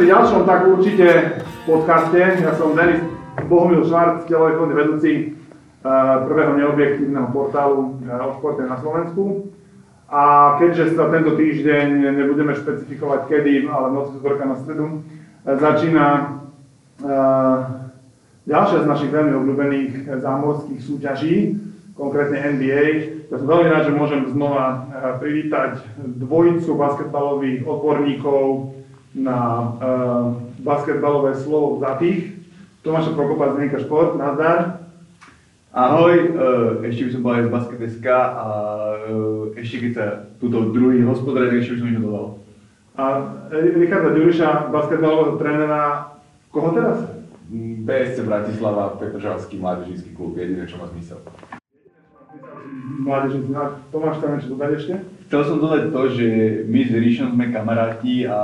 pri ďalšom tak určite podcaste. Ja som Denis Bohumil Švarc, telovýchovný vedúci eh, prvého neobjektívneho portálu eh, o športe na Slovensku. A keďže sa tento týždeň nebudeme špecifikovať kedy, ale v noci zborka na stredu, eh, začína ďalšia z našich veľmi obľúbených zámorských súťaží, konkrétne NBA. Ja som veľmi rád, že môžem znova privítať dvojicu basketbalových odborníkov, na uh, basketbalové slovo za tých. Tomáša Prokopa z Denka Šport, nazdar. Ahoj, uh, ešte by som povedal z Basket.sk a uh, ešte keď sa túto druhý hospodár, ešte by som niečo dodal. A Richarda Ďuriša, basketbalového trénera, koho teraz? BSC Bratislava, Petržalský mládežnícky klub, jediné čo má zmysel. Mládežnícky, Tomáš, tam niečo dodať ešte? Chcel som dodať to, že my s Ríšom sme kamaráti a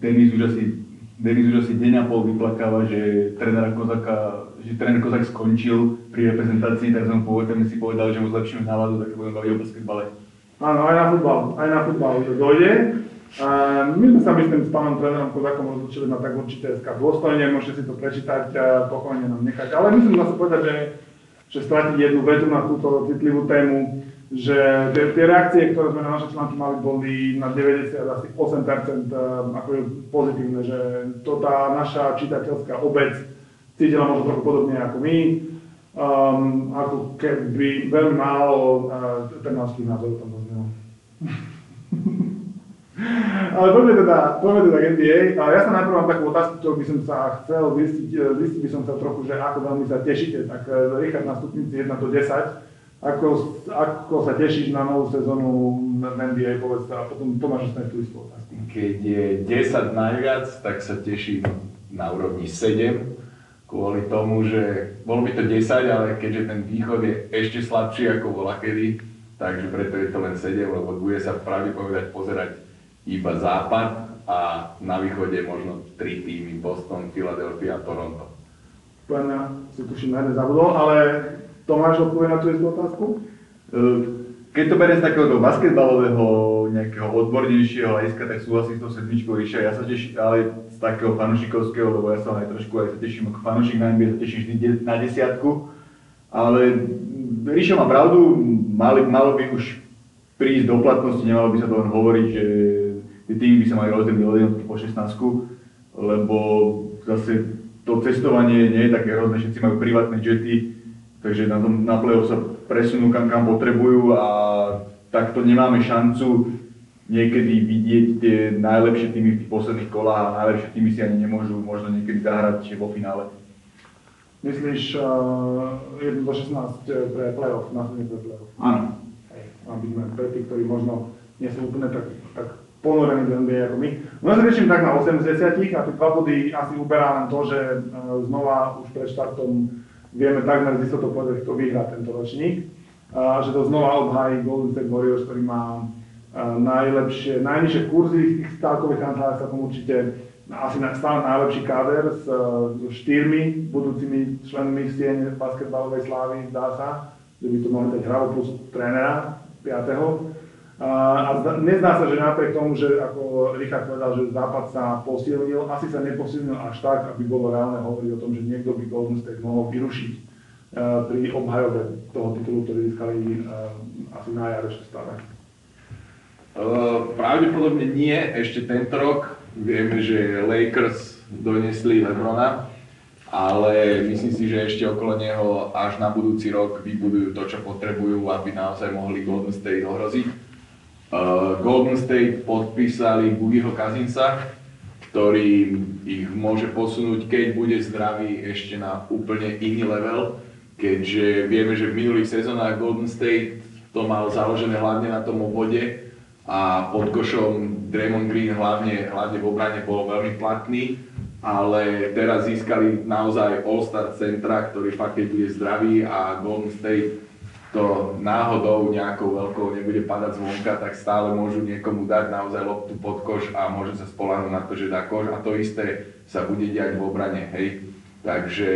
Denis už asi, Denis už asi deň a pol vyplakáva, že tréner Kozaka, že tréner Kozak skončil pri reprezentácii, tak som povedal, si povedal, že mu zlepšíme náladu, tak budeme baviť o basketbale. Áno, aj na futbal, aj na futbal dojde. A my sme sa myslím s pánom trénerom Kozakom rozlučili na tak určité SK dôstojne, môžete si to prečítať, pokojne nám nechať. Ale myslím zase povedať, že, že stratiť jednu vetu na túto citlivú tému, že tie, tie reakcie, ktoré sme na naše články mali, boli na 90 asi 8% eh, ako pozitívne, že to tá naša čitateľská obec cítila možno trochu podobne ako my, um, ako keby veľmi málo uh, trnavských názorov tam zaznelo. Ale poďme teda, poďme teda k NBA. Ja sa najprv mám takú otázku, ktorú by som sa chcel zistiť, eh, zistiť by som sa trochu, že ako veľmi sa tešíte. Tak Richard na stupnici 1 do 10, ako, ako sa tešíš na novú sezónu NBA, povedz a potom Tomáš dostane tú istú otázku. Keď je 10 najviac, tak sa teším na úrovni 7, kvôli tomu, že bolo by to 10, ale keďže ten východ je ešte slabší ako bola kedy, takže preto je to len 7, lebo bude sa pravý povedať pozerať iba západ a na východe možno 3 týmy Boston, Philadelphia a Toronto. Pána si tuším na zabudol, ale Tomáš odpovie na tú istú otázku? E, keď to berie z takého basketbalového nejakého odbornejšieho hľadiska, tak súhlasím s tou sedmičkou Ríša. Ja sa teším, ale z takého fanušikovského, lebo ja sa aj trošku aj sa teším ako fanušik na NBA, sa teším vždy na desiatku. Ale Ríša má pravdu, mali, malo by už prísť do platnosti, nemalo by sa to len hovoriť, že tie týmy by sa mali rozdeliť jednotky po 16, lebo zase to cestovanie nie je také hrozné, všetci majú privátne jety, takže na, tom, na play sa presunú kam, kam potrebujú a takto nemáme šancu niekedy vidieť tie najlepšie týmy v tých posledných kolách a najlepšie týmy si ani nemôžu možno niekedy zahrať vo finále. Myslíš uh, 1 do 16 eh, pre playoff, následne pre playoff? Áno. Aby sme pre tých, ktorí možno nie sú úplne tak, tak ponorení do NBA ako my. No ja riešim tak na 80 a tie dva body asi uberá len to, že uh, znova už pred štartom vieme takmer z istotou povedať, kto vyhrá tento ročník. A že to znova obhájí Golden State Warriors, ktorý má najlepšie, najnižšie kurzy v tých stávkových kanceláriách sa určite asi stále najlepší káder s, so štyrmi budúcimi členmi stien basketbalovej slávy, zdá sa, že by to mohli dať hravo plus trénera 5. A nezdá sa, že napriek tomu, že ako Richard povedal, že Západ sa posilnil, asi sa neposilnil až tak, aby bolo reálne hovoriť o tom, že niekto by Golden State mohol vyrušiť e, pri obhajobe toho titulu, ktorý získali e, asi na jar ešte stále. pravdepodobne nie ešte tento rok. Vieme, že Lakers donesli Lebrona, ale myslím si, že ešte okolo neho až na budúci rok vybudujú to, čo potrebujú, aby naozaj mohli Golden State ohroziť. Uh, Golden State podpísali Boogiho Kazinsa, ktorý ich môže posunúť, keď bude zdravý, ešte na úplne iný level, keďže vieme, že v minulých sezónach Golden State to mal založené hlavne na tom obvode a pod košom Draymond Green hlavne, hlavne v obrane bol veľmi platný, ale teraz získali naozaj All-Star centra, ktorý fakt keď bude zdravý a Golden State to náhodou nejakou veľkou nebude padať zvonka, tak stále môžu niekomu dať naozaj loptu pod koš a môže sa spolahnúť na to, že dá koš a to isté sa bude diať v obrane, hej. Takže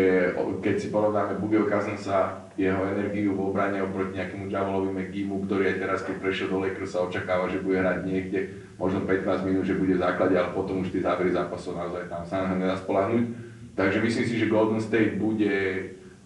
keď si porovnáme Bugio sa jeho energiu v obrane oproti nejakému Javolovi McGeemu, ktorý aj teraz, keď prešiel do Lakers, sa očakáva, že bude hrať niekde možno 15 minút, že bude v základe, ale potom už tie zábery zápasov naozaj tam sa nedá spolahnúť. Takže myslím si, že Golden State bude,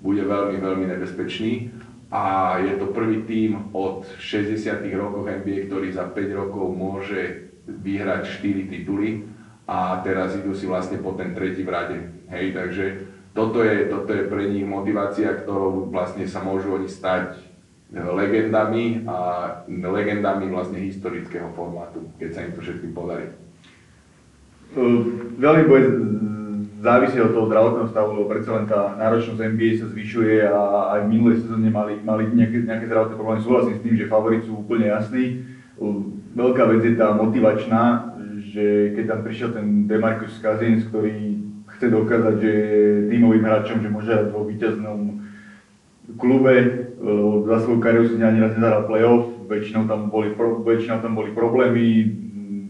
bude veľmi, veľmi nebezpečný a je to prvý tím od 60 rokoch NBA, ktorý za 5 rokov môže vyhrať 4 tituly a teraz idú si vlastne po ten tretí v rade. Hej, takže toto je, toto je pre nich motivácia, ktorou vlastne sa môžu oni stať legendami a legendami vlastne historického formátu, keď sa im to všetkým podarí. Veľmi bude závisí od toho zdravotného stavu, lebo predsa len tá náročnosť NBA sa zvyšuje a aj v minulej sezóne mali, mali nejaké, nejaké zdravotné problémy. Súhlasím s tým, že favorit sú úplne jasní. Veľká vec je tá motivačná, že keď tam prišiel ten Demarcus Cousins, ktorý chce dokázať, že je tímovým hráčom, že môže hrať vo víťaznom klube, za svoju kariéru si ani raz nezahral playoff, väčšinou tam boli, väčšinou tam boli problémy,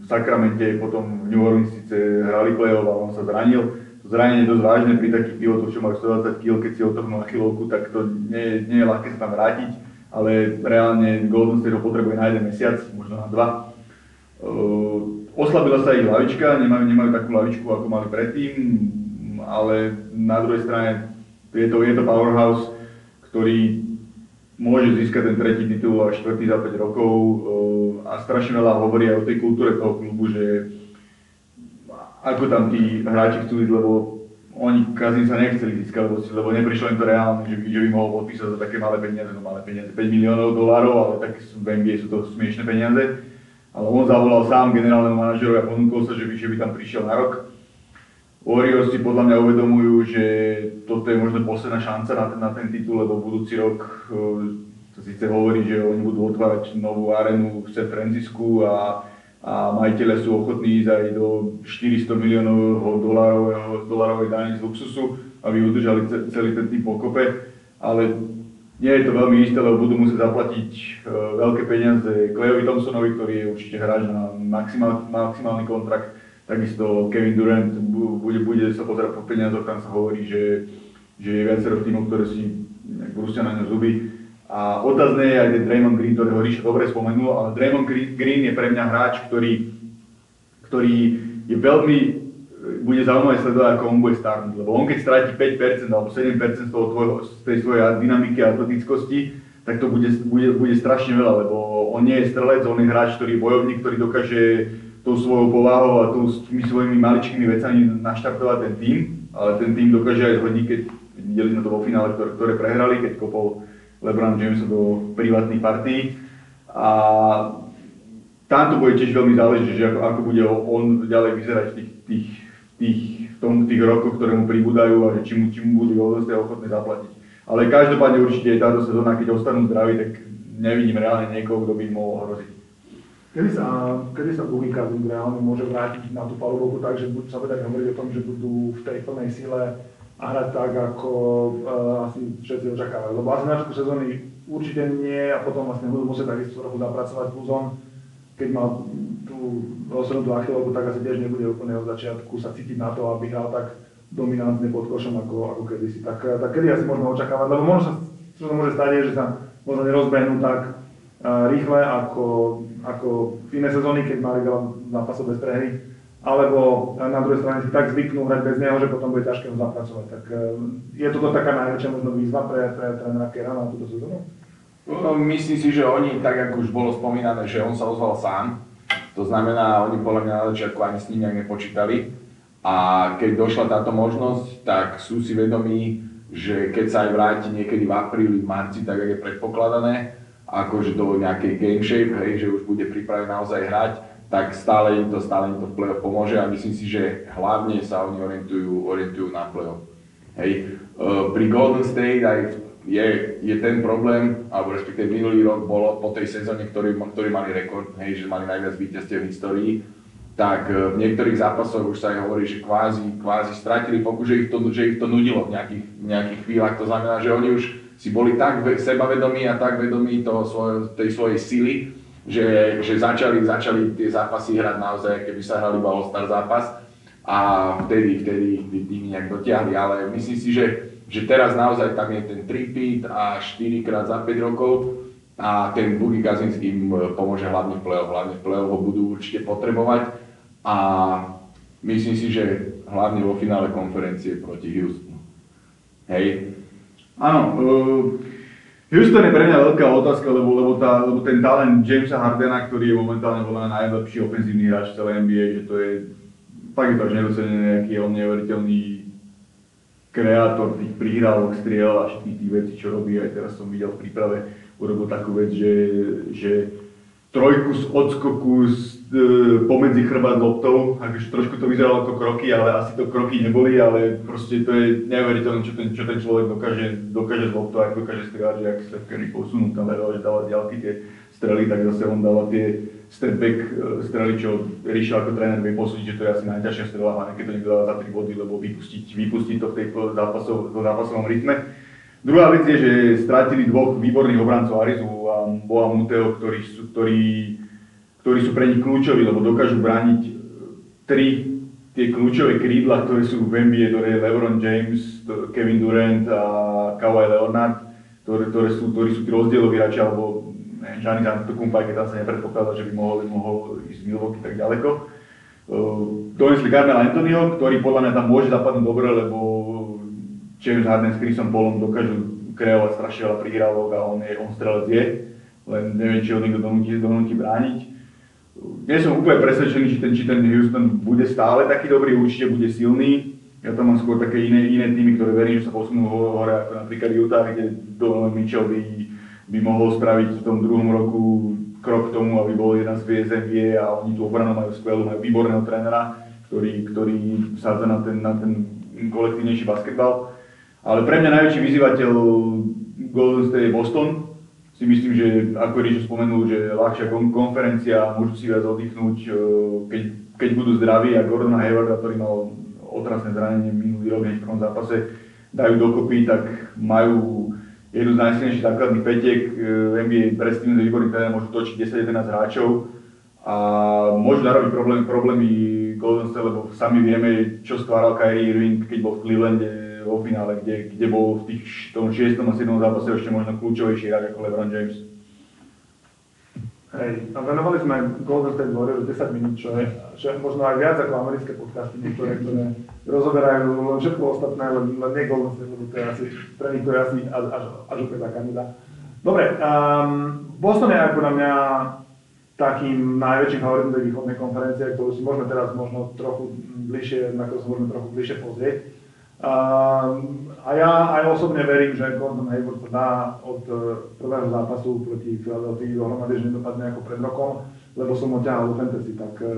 v Sakramente, potom v New Orleans síce hrali playoff, ale on sa zranil zranenie dosť vážne pri takých pilotoch, čo majú 120 kg, keď si otrhnú achilovku, tak to nie, nie je ľahké sa tam vrátiť, ale reálne Golden State ho potrebuje na jeden mesiac, možno na dva. Uh, oslabila sa ich lavička, nemajú, nemajú takú lavičku, ako mali predtým, ale na druhej strane je to, je to powerhouse, ktorý môže získať ten tretí titul a štvrtý za 5 rokov uh, a strašne veľa hovorí aj o tej kultúre toho klubu, že ako tam tí hráči chcú ísť, lebo oni Kazin sa nechceli získať, lebo, lebo neprišlo im to reálne, že, že by mohol podpísať za také malé peniaze, no malé peniaze, 5 miliónov dolárov, ale tak v NBA sú to smiešné peniaze. Ale on zavolal sám generálnemu manažerovi a ponúkol sa, že by, že by tam prišiel na rok. Warriors si podľa mňa uvedomujú, že toto je možno posledná šanca na ten, na ten titul, lebo budúci rok sa síce hovorí, že oni budú otvárať novú arenu v San Francisku a a majiteľe sú ochotní ísť aj do 400 miliónov dolárovej dane z luxusu, aby udržali celý ten tým pokope, ale nie je to veľmi isté, lebo budú musieť zaplatiť uh, veľké peniaze Klejovi Thompsonovi, ktorý je určite hráč na maximál, maximálny kontrakt. Takisto Kevin Durant bude, bude sa pozerať po peniazoch, tam sa hovorí, že, že je viacero tímov, ktoré si brúsia na ňo zuby a otázne je aj ten Draymond Green, ktorého Ríša dobre spomenul, ale Draymond Green je pre mňa hráč, ktorý, ktorý je veľmi, bude zaujímavé sledovať, ako on bude starnúť, lebo on keď stráti 5% alebo 7% z, toho tvojho, z tej svojej dynamiky a atletickosti, tak to bude, bude, bude strašne veľa, lebo on nie je strelec, on je hráč, ktorý je bojovník, ktorý dokáže tou svojou povahou a tou, tými svojimi maličkými vecami naštartovať ten tým, ale ten tým dokáže aj zhodniť, keď videli sme to vo finále, ktoré, ktoré prehrali, keď kopol LeBron James do privátnych partí. A tam to bude tiež veľmi záležiť, že ako, ako bude on ďalej vyzerať v tých, tých, tých, v tom, tých rokoch, ktoré mu pribúdajú a či mu, či mu budú Golden ochotné zaplatiť. Ale každopádne určite táto sezóna, keď ostanú zdraví, tak nevidím reálne niekoho, kto by mohol hroziť. Kedy sa, kedy sa Cousins reálne môže vrátiť na tú palubu tak, že sa bude hovoriť o tom, že budú v tej plnej sile a hrať tak, ako uh, asi všetci očakávajú. Lebo asi na začiatku sezóny určite nie a potom vlastne budú musieť takisto trochu zapracovať plus on, keď mal tú rozhodnutú achilovku, tak asi tiež nebude úplne od začiatku sa cítiť na to, aby hral tak dominantne pod košom ako, ako kedysi. Tak, tak kedy asi môžeme očakávať, lebo možno sa, čo sa môže stať, je, že sa možno nerozbehnú tak uh, rýchle ako, ako v iné sezóny, keď mali veľa zápasov bez prehry alebo na druhej strane si tak zvyknú hrať bez neho, že potom bude ťažké ho zapracovať. Tak e, je toto taká najväčšia možno výzva pre, pre trénera Kera na túto sezónu? No, myslím si, že oni, tak ako už bolo spomínané, že on sa ozval sám. To znamená, oni podľa mňa na začiatku ani s ním nejak nepočítali. A keď došla táto možnosť, tak sú si vedomí, že keď sa aj vráti niekedy v apríli, v marci, tak ako je predpokladané, akože do nejakej game shape, hej, že už bude pripravený naozaj hrať, tak stále im to, stále im to v play-off pomôže a myslím si, že hlavne sa oni orientujú, orientujú na play-off. Hej. Uh, pri Golden State aj je, je ten problém, alebo respektíve minulý rok bolo po tej sezóne, ktorý, ktorý mali rekord, hej, že mali najviac víťazstiev v histórii, tak uh, v niektorých zápasoch už sa aj hovorí, že kvázi, kvázi stratili fokus, že ich to, že ich to nudilo v nejakých, nejakých chvíľach. To znamená, že oni už si boli tak sebavedomí a tak vedomí toho svoj, tej svojej sily, že, že začali, začali tie zápasy hrať naozaj, keby sa hrali iba All-Star zápas a vtedy, vtedy týmy nejak dotiahli, ale myslím si, že, že teraz naozaj tam je ten tripit a 4 krát za 5 rokov, a ten Boogie Cousins im e, pomôže hlavne v play-off, hlavne v play-off ho budú určite potrebovať a myslím si, že hlavne vo finále konferencie proti Houstonu. Hej. Áno, uh, Houston je pre mňa veľká otázka, lebo, lebo, tá, lebo ten talent Jamesa Hardena, ktorý je momentálne volený najlepší ofenzívny hráč v celej NBA, že to je fakt je to až on neuveriteľný kreátor tých prihrávok, striel a všetkých tých vecí, čo robí. Aj teraz som videl v príprave, urobil takú vec, že, že trojku z odskoku z, pomedzi chrbát loptou, akože trošku to vyzeralo ako kroky, ale asi to kroky neboli, ale proste to je neuveriteľné, čo ten, čo ten človek dokáže, dokáže z loptou, ako dokáže strieľať, že ak sa Curry posunú tam level, že dáva ďalky tie strely, tak zase on dáva tie step back e, strely, čo Ríša ako tréner vie posúdiť, že to je asi najťažšia strela, hlavne keď to niekto dáva za 3 body, lebo vypustiť, vypustiť to v tej zápasov, zápasovom rytme. Druhá vec je, že strátili dvoch výborných obrancov Arizu a Boa Muteo, ktorí ktorí, ktorí sú pre nich kľúčoví, lebo dokážu brániť e, tri tie kľúčové krídla, ktoré sú v NBA, ktoré je LeBron James, Kevin Durant a Kawhi Leonard, ktoré, ktoré sú, ktorí sú tí rozdieloví hráči, alebo Giannis Antetokounmpo, keď tam sa nepredpokladá, že by mohol, mohol ísť Milwaukee tak ďaleko. Uh, donesli Carmel Antonio, ktorý podľa mňa tam môže zapadnúť dobre, lebo James Harden s Chrisom Paulom dokážu kreovať strašne veľa prihrávok a on, je, on strelec je, len neviem, či ho niekto donúti, donúti brániť. Nie som úplne presvedčený, či ten, či ten Houston bude stále taký dobrý, určite bude silný. Ja tam mám skôr také iné, iné týmy, ktoré verím, že sa posunú hore, ako napríklad Utah, kde Donovan Mitchell by, by mohol spraviť v tom druhom roku krok k tomu, aby bol jeden z hviezd NBA a oni tú obranu majú skvelú, majú výborného trénera, ktorý, ktorý sádza na ten, na ten kolektívnejší basketbal. Ale pre mňa najväčší vyzývateľ Golden State je Boston. Si myslím, že ako Ríšo spomenul, že ľahšia konferencia, môžu si viac oddychnúť, e, keď, keď budú zdraví a Gordona Haywarda, ktorý mal otrasné zranenie minulý rok v prvom zápase, dajú dokopy, tak majú jednu z najsilnejších základných petiek e, NBA pre Steven výborný tréner, môžu točiť 10-11 hráčov a môžu narobiť problémy, problémy Golden State, lebo sami vieme, čo stváral Kyrie Irving, keď bol v Clevelande vo finále, kde, kde bol v tých, tom 6. a 7. zápase ešte možno kľúčovejší hráč ako LeBron James. Hej, a venovali sme Golden State Warriors 10 minút, čo je, čo možno aj viac ako americké podcasty niektoré, ktoré rozoberajú len všetko ostatné, len, len nie Golden State, lebo to je asi, pre nich to je asi až, až, až taká nuda. Dobre, um, Boston je podľa mňa takým najväčším favoritom tej východnej konferencie, ktorú si môžeme teraz možno trochu bližšie, na ktorú sa môžeme trochu bližšie pozrieť. Ehm, a ja aj osobne verím, že Gordon Hayward sa dá od e, prvého zápasu proti Philadelphia dohromady, že nedopadne ako pred rokom, lebo som ho ťahal do fantasy, tak e,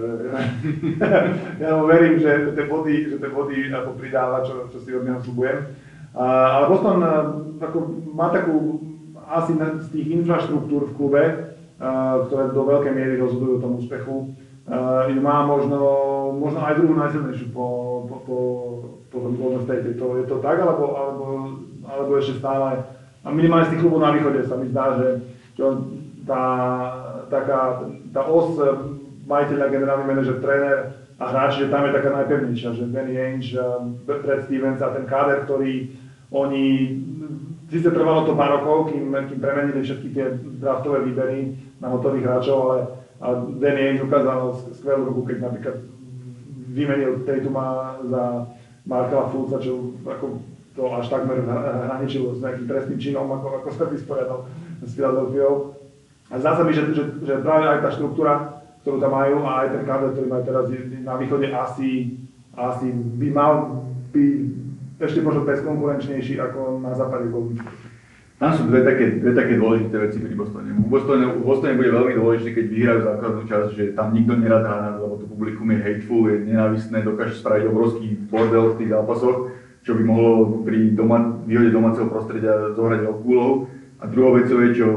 ja verím, že tie body, že tie body ako pridáva, čo, čo si od neho slúbujem. Ale Boston e, ako, má takú asi z tých infraštruktúr v klube, ktoré do veľkej miery rozhodujú o tom úspechu, má možno, možno aj druhú najsilnejšiu po, po, po potom Golden State. Je to, je to tak, alebo, alebo, alebo ešte stále, a minimálne z tých klubov na východe sa mi zdá, že čo, tá, taká, tá os majiteľa, generálny manažer, tréner a hráči, že tam je taká najpevnejšia, že Danny Ainge, Brad Stevens a ten káder, ktorý oni, síce trvalo to pár rokov, kým, kým premenili všetky tie draftové výbery na hotových hráčov, ale a Danny Ainge ukázal skvelú ruku, keď napríklad vymenil Tatuma za Markela Fulca, čo ako to až takmer hraničilo s nejakým trestným činom, ako, ako sa vysporiadal s Filadelfiou. A zdá sa mi, že, že, že práve aj tá štruktúra, ktorú tam majú a aj ten kader, ktorý majú teraz na východe, asi, asi by mal byť ešte možno bezkonkurenčnejší ako na západe Golden tam sú dve také, dve také dôležité veci pri Bostone. V Bostone, v Bostone bude veľmi dôležité, keď vyhrajú základnú časť, že tam nikto nerad hrá, lebo to publikum je hateful, je nenávistné, dokáže spraviť obrovský bordel v tých zápasoch, čo by mohlo pri doma, výhode domáceho prostredia zohrať úlohu. A druhou vecou je, čo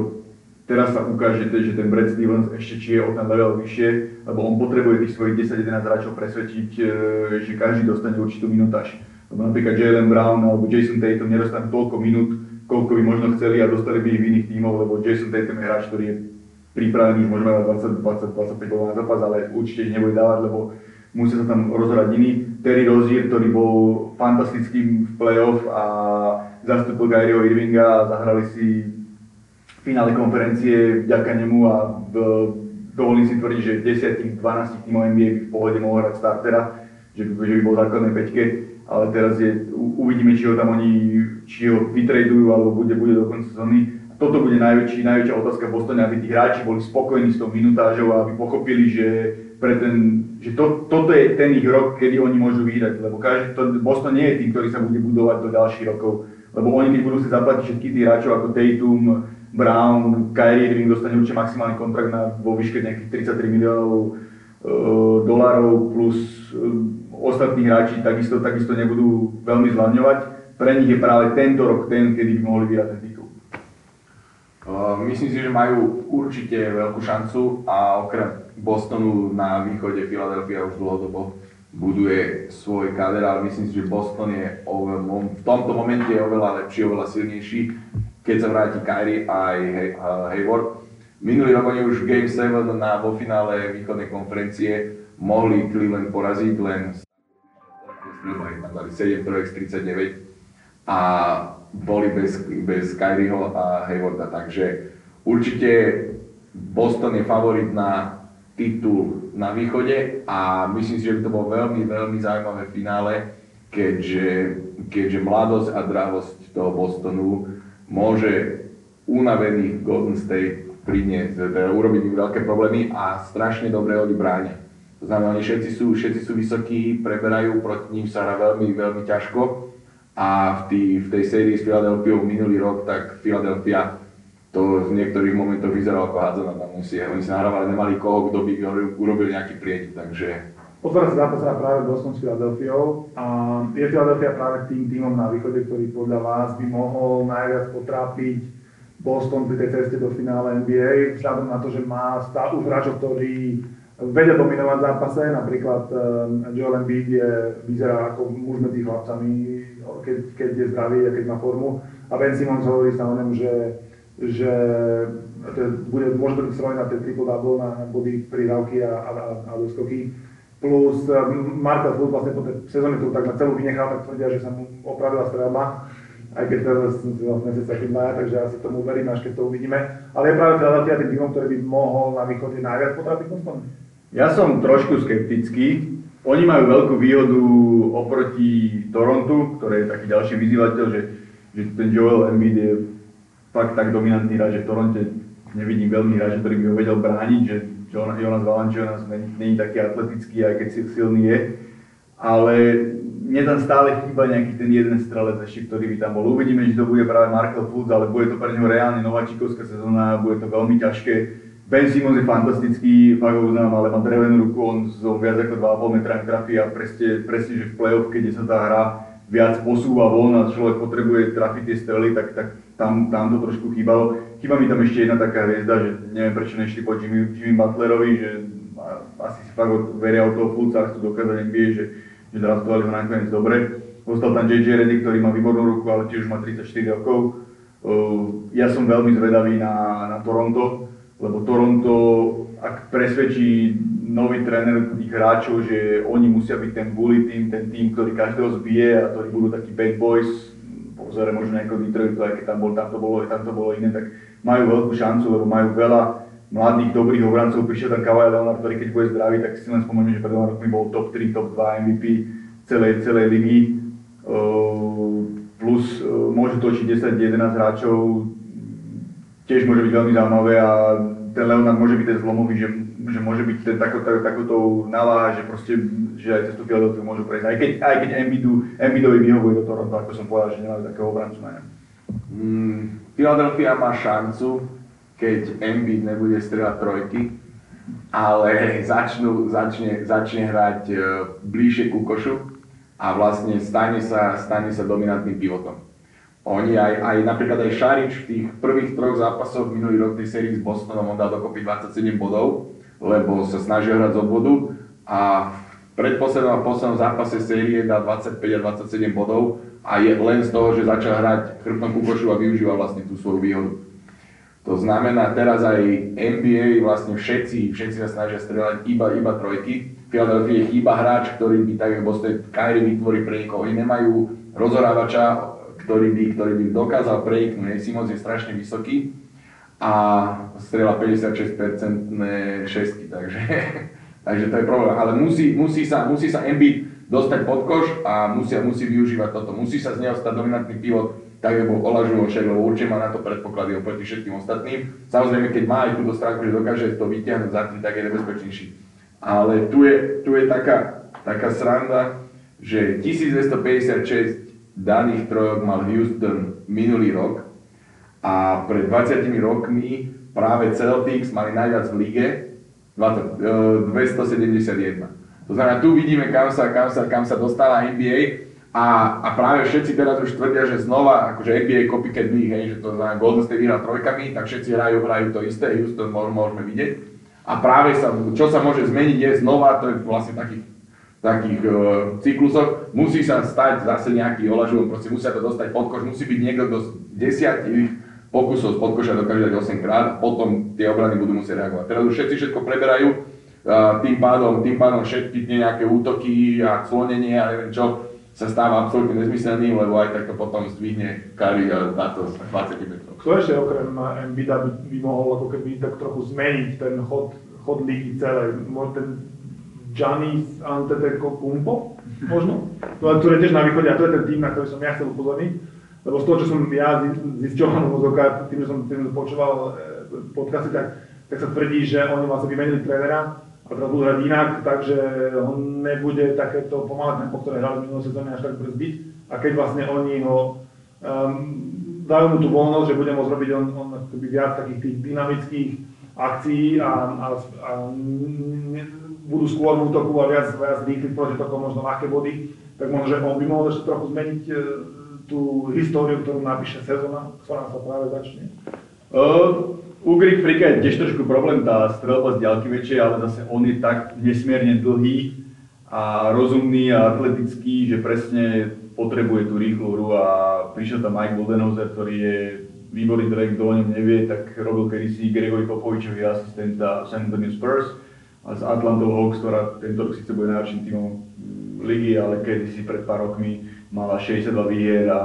teraz sa ukáže, že ten Brad Stevens ešte či je o ten level vyššie, lebo on potrebuje tých svojich 10-11 hráčov presvedčiť, e, že každý dostane určitú minútaž. Lebo napríklad Jalen Brown alebo Jason Tatum nedostanú toľko minút, koľko by možno chceli a dostali by ich v iných tímov, lebo Jason Tatum je hráč, ktorý je pripravený možno na 20, 20, 25 gólov na zápas, ale určite ich nebude dávať, lebo musia sa tam rozhrať iní. Terry Rozier, ktorý bol fantastickým v playoff a zastúpil Kyrieho Irvinga a zahrali si finále konferencie vďaka nemu a v, dovolím si tvrdiť, že 10 12 tímov NBA by v pohode mohol hrať startera, že, že by bol v základnej peťke, ale teraz je, uvidíme, či ho tam oni, či ho vytradujú, alebo bude, bude do konca sezóny. Toto bude najväčší, najväčšia otázka v Bostone, aby tí hráči boli spokojní s tou minutážou a aby pochopili, že, pre ten, že to, toto je ten ich rok, kedy oni môžu vyhrať, lebo každý, to, Boston nie je tým, ktorý sa bude budovať do ďalších rokov, lebo oni keď budú si zaplatiť všetkých tých hráčov ako Tatum, Brown, Kyrie Irving dostane určite maximálny kontrakt na, vo výške nejakých 33 miliónov uh, dolárov plus uh, ostatní hráči takisto, takisto nebudú veľmi zľadňovať. Pre nich je práve tento rok ten, kedy by mohli vyhrať ten titul. Myslím si, že majú určite veľkú šancu a okrem Bostonu na východe Philadelphia už dlhodobo buduje svoj kader, ale myslím si, že Boston je oveľa, v tomto momente je oveľa lepší, oveľa silnejší keď sa vráti Kyrie a aj Hayward. Minulý rok oni už Game 7 na, vo finále východnej konferencie mohli Cleveland poraziť len 7 3 39 a boli bez, bez Kyrieho a Haywarda, takže určite Boston je favorit na titul na východe a myslím si, že by to bolo veľmi, veľmi zaujímavé finále, keďže, keďže mladosť a dravosť toho Bostonu môže unavený Golden State priniesť, teda urobiť im veľké problémy a strašne dobre oni bránia. To znamená, oni všetci sú, všetci sú vysokí, preberajú, proti ním sa hrá veľmi, veľmi ťažko a v, tý, v tej sérii s Philadelphia minulý rok, tak Philadelphia to v niektorých momentoch vyzeralo ako hádzaná na musie. Oni sa nahrávali, nemali koho, kto by urobil nejaký prienik, takže Otvára sa zápas práve Boston s Philadelphiou a je Philadelphia práve tým týmom na východe, ktorý podľa vás by mohol najviac potrápiť Boston pri tej ceste do finále NBA, vzhľadom na to, že má stále už hráčov, ktorí vedia dominovať zápase, napríklad um, Joel Embiid je, vyzerá ako muž medzi chlapcami, keď, keď je zdravý a keď má formu. A Ben Simmons hovorí sa o ňom, že, že to bude, môže byť stroj na tie triple-double, na body, pridávky a, a, a, doskoky plus eh, Marta Food vlastne po tej sezóne to tak na celú vynechal, tak tvrdia, že sa mu opravila strelba, aj keď teraz si vlastne mesiac taký dvaja, takže asi tomu verím, až keď to uvidíme. Ale je práve Philadelphia tým týmom, ktorý by mohol na východe najviac potrapiť Boston? Ja som trošku skeptický. Oni majú veľkú výhodu oproti Torontu, ktoré je taký ďalší vyzývateľ, že, že ten Joel Embiid je fakt tak dominantný hráč, že v Toronte nevidím veľmi hráča, ktorý by ho vedel brániť, že Jonas Valanciunas není taký atletický, aj keď silný je, ale mne tam stále chýba nejaký ten jeden strelec ešte, ktorý by tam bol. Uvidíme, či to bude práve Markel Fultz, ale bude to pre neho reálne nováčikovská sezóna, bude to veľmi ťažké. Ben Simons je fantastický, fakt ho uznám, ale má drevenú ruku, on zo viac ako 2,5 metra trafí a presne, presne, že v play-off, keď sa tá hra viac posúva von a človek potrebuje trafiť tie strely, tak, tak tam, tam to trošku chýbalo. Chýba mi tam ešte jedna taká hviezda, že neviem prečo nešli po Jimmy, Jimmy Butlerovi, že asi si fakt veria o toho Fulca, chcú dokázať NBA, že, že draftovali ho nakoniec dobre. Ostal tam JJ Reddy, ktorý má výbornú ruku, ale tiež má 34 rokov. Ja som veľmi zvedavý na, na Toronto, lebo Toronto, ak presvedčí nový tréner tých hráčov, že oni musia byť ten bully team, ten tým, ktorý každého zbije a ktorí budú takí bad boys, po vzore možno nejakého Detroitu, aj keď tam, bol, tam, to bolo, tam to bolo iné, tak majú veľkú šancu, lebo majú veľa mladých, dobrých obrancov. Prišiel tam Kawhi Leonard, ktorý keď bude zdravý, tak si len spomeniem, že pred dvoma rokmi bol top 3, top 2 MVP celej, celej ligy. Uh, plus uh, môžu točiť 10-11 hráčov, tiež môže byť veľmi zaujímavé a ten Leonard môže byť ten zlomový, že že môže byť ten tako, tako, takouto naláha, že proste, že aj cez Philadelphia môžu prejsť. Aj keď, aj keď Embiidu, Embiidovi vyhovuje do Toronto, ako som povedal, že nemajú takého obrancu na ňom. Mm, Philadelphia má šancu, keď Embiid nebude strieľať trojky, ale začnú, začne, začne hrať e, bližšie ku košu a vlastne stane sa, stane sa dominantným pivotom. Oni aj, aj napríklad aj Šarič v tých prvých troch zápasoch minulý rok tej sérii s Bostonom on dal dokopy 27 bodov lebo sa snažia hrať z obvodu a v predposlednom a poslednom zápase série dá 25 a 27 bodov a je len z toho, že začal hrať chrbtom ku a využíva vlastne tú svoju výhodu. To znamená, teraz aj NBA, vlastne všetci, všetci sa snažia strieľať iba, iba trojky. Philadelphia chýba hráč, ktorý by tak, ako Boston Kyrie vytvorí pre niekoho. Oni nemajú rozhorávača, ktorý by, ktorý by dokázal preniknúť. Simons je strašne vysoký a strieľa 56% šestky, takže, takže to je problém. Ale musí, musí, sa, musí sa Embiid dostať pod koš a musia, musí využívať toto. Musí sa z neho stať dominantný pivot, tak ako Olažuvo však, lebo určite má na to predpoklady oproti všetkým ostatným. Samozrejme, keď má aj túto stránku, že dokáže to vyťahnuť za tým, tak je nebezpečnejší. Ale tu je, tu je taká, taká sranda, že 1256 daných trojok mal Houston minulý rok a pred 20 rokmi práve Celtics mali najviac v lige 20, 271. To znamená, tu vidíme, kam sa, kam sa, kam sa dostala NBA a, a práve všetci teraz už tvrdia, že znova, akože NBA copycat league, hej, že to znamená Golden State vyhrá trojkami, tak všetci hrajú, hrajú to isté, Houston môžeme vidieť. A práve sa, čo sa môže zmeniť je znova, to je vlastne takých takých uh, cyklusoch, musí sa stať zase nejaký olažuvom, proste musia to dostať pod koš, musí byť niekto, kto z desiatich pokusov z podkoša dokáže dať 8 krát, potom tie obrany budú musieť reagovať. Teraz už všetci všetko preberajú, uh, tým pádom, tým pádom všetky tie nejaké útoky a clonenie a neviem čo, sa stáva absolútne nezmyselným, lebo aj tak to potom zdvihne Kari a táto 20 metrov. Kto ešte okrem Embida by, by mohol ako keby tak trochu zmeniť ten chod, chod ligy celé? Ten Giannis Antetokounmpo, možno, no, ktorý je tiež na východe a to je ten tým, na ktorý som ja chcel upozorniť, lebo z toho, čo som ja zistil mozogár, tým, že som, tým, počúval e, podcasty, tak, tak sa tvrdí, že oni vlastne vymenili trénera a teraz budú hrať inak, takže on nebude takéto pomalé tempo, ktoré hrali v minulé sezóne až tak brzdiť a keď vlastne oni ho um, dajú mu tú voľnosť, že bude môcť robiť on, on viac takých tých dynamických akcií a, a, a budú skôr v útoku a viac, viac rýchli proti tokom možno ľahké body, tak možno, že on by mohol ešte trochu zmeniť e, tú históriu, ktorú napíše sezóna, ktorá sa práve začne. Uh, u Greek Freaka je tiež trošku problém tá strelba z ďalky väčšej, ale zase on je tak nesmierne dlhý a rozumný a atletický, že presne potrebuje tú rýchlu hru a prišiel tam Mike Budenholzer, ktorý je výborný track, kto o ňom nevie, tak robil kedysi Gregory Popovičovi asistenta San Antonio Spurs a s Atlantou Hawks, ktorá tento rok síce bude najlepším tímom ligy, ale kedysi pred pár rokmi mala 62 výhier a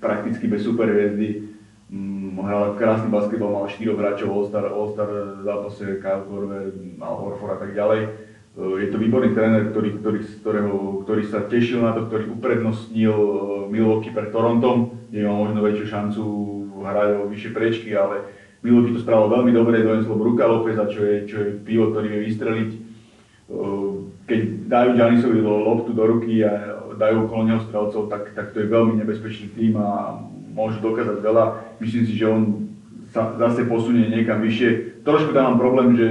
prakticky bez superhviezdy. Mm, hrala krásny basketbal, mala 4 hráčov All-Star, All-Star zápase, Kyle Korver, Al Horford a tak ďalej. E, je to výborný tréner, ktorý, ktorý, ktorého, ktorý sa tešil na to, ktorý uprednostnil e, Milwaukee pred Torontom, kde mal možno väčšiu šancu hrať o vyššie prečky, ale Milwaukee to spravil veľmi dobre, doneslo Bruka Lopeza, čo je, čo je pivo, ktorý vie vystreliť. Keď dajú Giannisovi loptu do ruky a dajú okolo neho strelcov, tak, tak to je veľmi nebezpečný tým a môže dokázať veľa. Myslím si, že on sa zase posunie niekam vyššie. Trošku tam mám problém, že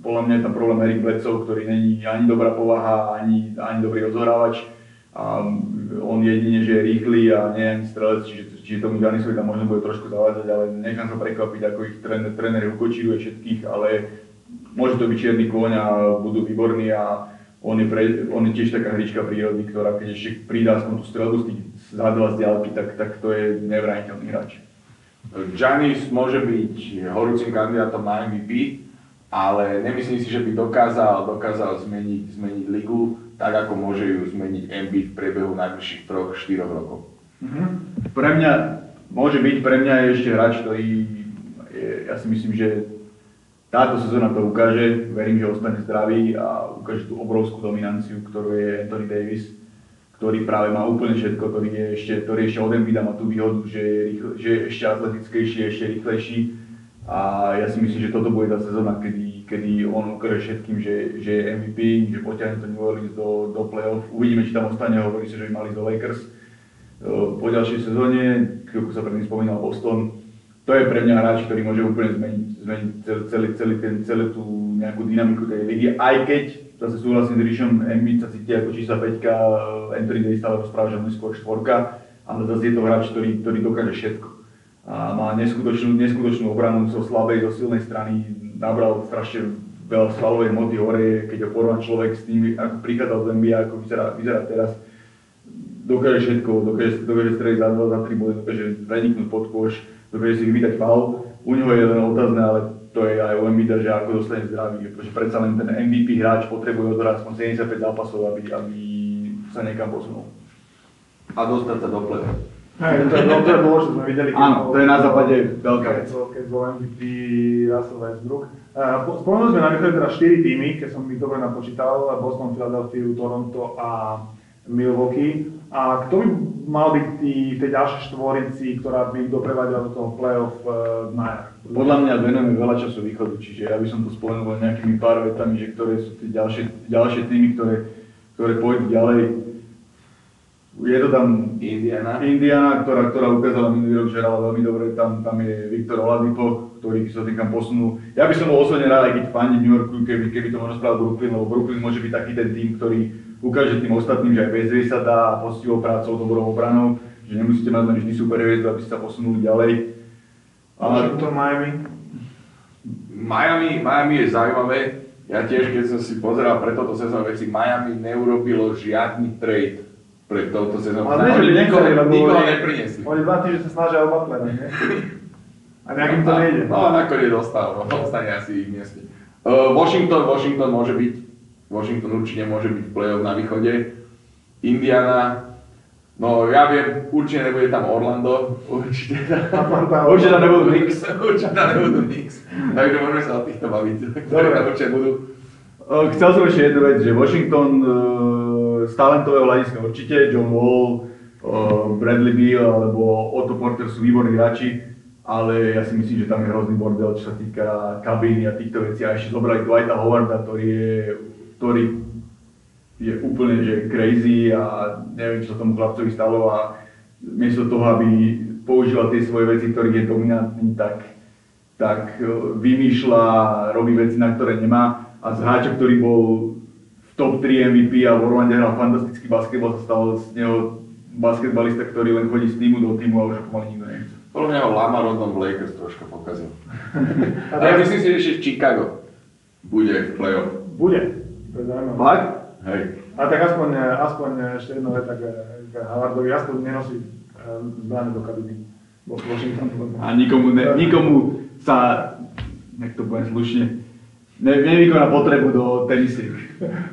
podľa mňa je tam problém Erik Bledsoe, ktorý není ani dobrá povaha, ani, ani dobrý odzhorávač. A on jedine, že je rýchly a nie je ani strelec, čiže čiže tomu Giannisovi tam možno bude trošku zavádzať, ale nechám sa prekvapiť, ako ich tréner, tréner ukočíruje všetkých, ale môže to byť čierny kôň a budú výborní a on je, pre, on je tiež taká hrička prírody, ktorá keď ešte pridá aspoň tú strelbu z tých zádela z diálky, tak, tak to je nevraniteľný hráč. Giannis môže byť horúcim kandidátom na MVP, ale nemyslím si, že by dokázal, dokázal zmeniť, zmeniť ligu tak, ako môže ju zmeniť MB v priebehu najbližších 3-4 rokov. Mm-hmm. Pre mňa, môže byť, pre mňa je ešte hráč, ktorý, je, ja si myslím, že táto sezóna to ukáže, verím, že ostane zdravý a ukáže tú obrovskú dominanciu, ktorú je Anthony Davis, ktorý práve má úplne všetko, ktorý je ešte, ktorý ešte od Embida má tú výhodu, že je, rýchle, že je ešte atletickejší, ešte rýchlejší a ja si myslím, že toto bude tá sezóna, kedy, kedy on ukáže všetkým, že, že je MVP, že potiahne to New Orleans do, do play-off. Uvidíme, či tam ostane, hovorí sa, že by mali do Lakers po ďalšej sezóne, ako sa predtým spomínal Boston, to je pre mňa hráč, ktorý môže úplne zmeniť, zmeniť celý, celý, ten, celú tú nejakú dynamiku tej ligy, aj keď zase súhlasím s Ríšom, Embiid sa cíti ako čísla 5, Anthony Davis stále rozpráva, že on je skôr štvorka, ale zase je to hráč, ktorý, ktorý dokáže všetko. A má neskutočnú, neskutočnú obranu zo slabej, zo silnej strany, nabral strašne veľa svalovej hmoty hore, keď ho porovná človek s tým, ako prichádzal z NBA, ako vyzerá, vyzerá teraz dokáže všetko, dokáže, dokáže streliť za 2, za 3 body, dokáže preniknúť pod koš, dokáže si vyvítať faul. U neho je len otázne, ale to je aj u Embida, že ako dostane zdravý, pretože predsa len ten MVP hráč potrebuje odohrať aspoň 75 zápasov, aby, aby sa niekam posunul. A dostať sa do play Hej, to je, to je bolo, čo sme videli. keď Áno, to je na západe veľká vec. Keď bol MVP Russell Westbrook. Uh, po- Spomenuli sme na východe teda 4 týmy, keď som ich dobre napočítal, Boston, Philadelphia, Toronto a Milwaukee. A kto by mal byť tí, tej ďalšej štvorici, ktorá by ich doprevádzala do toho playoff uh, na jar? Podľa mňa venujeme veľa času východu, čiže ja by som to spomenul len nejakými pár vetami, že ktoré sú tie ďalšie, ďalšie týmy, ktoré, ktoré pôjdu ďalej. Je to tam Indiana. Indiana, ktorá, ktorá ukázala minulý rok, že hrala veľmi dobre, tam, tam je Viktor Oladipo, ktorý sa týkam posunul. Ja by som bol osobne rád, aj keď fandím New Yorku, keby, keby to možno spravil Brooklyn, lebo Brooklyn môže byť taký ten tým, ktorý ukáže tým ostatným, že aj bez hry sa dá a poctivou prácou, dobrou obranou, že nemusíte mať len vždy super hviezdu, aby ste sa posunuli ďalej. Ale Washington, Miami. Miami, Miami je zaujímavé. Ja tiež, keď som si pozeral pre toto sezónu veci, Miami neurobilo žiadny trade pre touto sezónu. Ale nie, že by Oni nikoho, nikoho nepriniesli. Oni dva týždne sa snažia o Butlera, nie? A nejakým to nejde. No a nakoniec dostal, no, ostane asi ich mieste. Uh, Washington, Washington môže byť, Washington určite môže byť play-off na východe. Indiana, no ja viem, určite nebude tam Orlando, určite Atlanta, Určite tam nebudú Knicks. určite tam nebudú Knicks. Takže môžeme sa o týchto baviť, ktoré Dobre. tam určite budú. Uh, Chcel som ešte jednu vec, že Washington uh, z talentového hľadiska určite, John Wall, uh, Bradley Beal alebo Otto Porter sú výborní hráči, ale ja si myslím, že tam je hrozný bordel, čo sa týka kabíny a týchto vecí. A ešte zobrali Dwighta Howarda, ktorý je, ktorý je úplne že crazy a neviem, čo sa tomu chlapcovi stalo a miesto toho, aby používal tie svoje veci, ktorých je dominantný, tak, tak eh, vymýšľa, robí veci, na ktoré nemá a z hráča, ktorý bol v top 3 MVP a v Orlande hral fantastický basketbal, sa stal z neho basketbalista, ktorý len chodí z týmu do týmu a už ho pomaly nikto nechce. Podľa mňa ho Lamar Odom v Lakers troška pokazil. A Ale myslím si, že ešte Chicago bude v play-off. Bude. To je zaujímavé. Fakt? Hej. A tak aspoň, aspoň ešte jedna veta k, k Havardovi, aspoň nenosí eh, zbrane do kabiny. Washington. A nikomu, ne, nikomu sa, nech to poviem slušne, ne, nevykoná potrebu do tenisiek.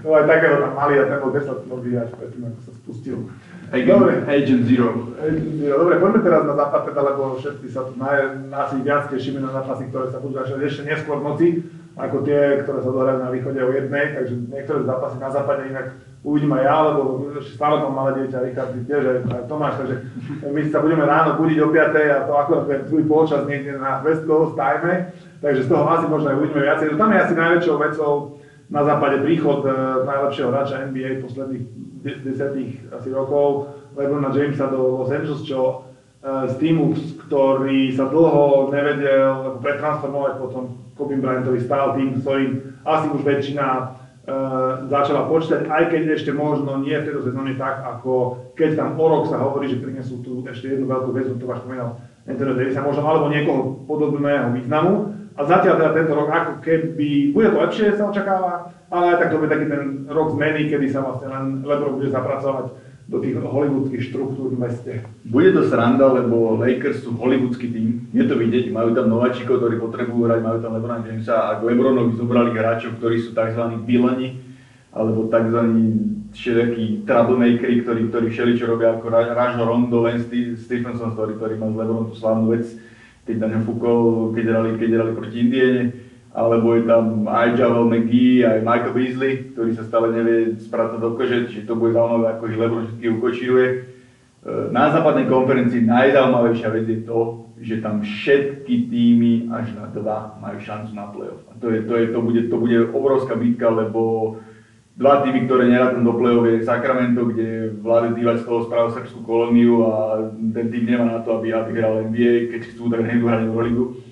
No aj takého tam mali a ten bol 10 nový hráč predtým, ako sa spustil. Agent, Dobre. Agent Zero. Eh, Dobre, poďme teraz na západ, teda, lebo všetci sa tu naj, asi viac tešíme na zápasy, ktoré sa budú začať ešte neskôr v noci, ako tie, ktoré sa dohrajú na východe o jednej, takže niektoré zápasy na západe inak uvidím aj ja, lebo stále mám malé dieťa, Richard, tiež aj, Tomáš, takže my sa budeme ráno budiť o 5 a to akurát je druhý polčas niekde na West Coast time, takže z toho asi možno aj uvidíme viacej. No tam je asi najväčšou vecou na západe príchod e, najlepšieho hráča NBA posledných de- desiatých asi rokov, Lebrona Jamesa do Los Angeles, čo e, z týmu, z- ktorý sa dlho nevedel pretransformovať potom Kobe Bryantovi stál tým, ktorým asi už väčšina e, začala počítať, aj keď ešte možno nie v tejto sezóne tak, ako keď tam o rok sa hovorí, že prinesú tu ešte jednu veľkú hviezdu, to váš spomínal Anthony Davisa, možno alebo niekoho podobného významu. A zatiaľ teda tento rok ako keby, bude to lepšie sa očakáva, ale aj tak to bude taký ten rok zmeny, kedy sa vlastne len LeBron bude zapracovať do tých hollywoodských štruktúr v meste. Bude to sranda, lebo Lakers sú hollywoodský tým, je to vidieť, majú tam nováčikov, ktorí potrebujú hrať, majú tam Lebrona Jamesa a k Lebronovi zobrali hráčov, ktorí sú tzv. vilani, alebo tzv. všelijakí troublemakeri, ktorí, ktorí všeličo robia ako Ra- Rajon Rondo, len Stephenson, ktorý, ktorý má s Lebronom tú slávnu vec, keď na ňom fúkol, keď hrali, keď hrali proti Indiene, alebo je tam aj Javel McGee, aj Michael Beasley, ktorý sa stále nevie spracovať do kože, čiže to bude zaujímavé, ako ich LeBron všetky ukočíruje. E, Na západnej konferencii najzaujímavejšia vec je to, že tam všetky týmy až na dva majú šancu na playoff. A to, je, to, je, to, bude, to bude obrovská bitka, lebo dva týmy, ktoré nerátam do play-off je Sacramento, kde Vlade Divac z toho spravil srbskú kolóniu a ten tým nemá na to, aby, aby hral NBA, keď chcú, tak nejdu hrať Euroligu.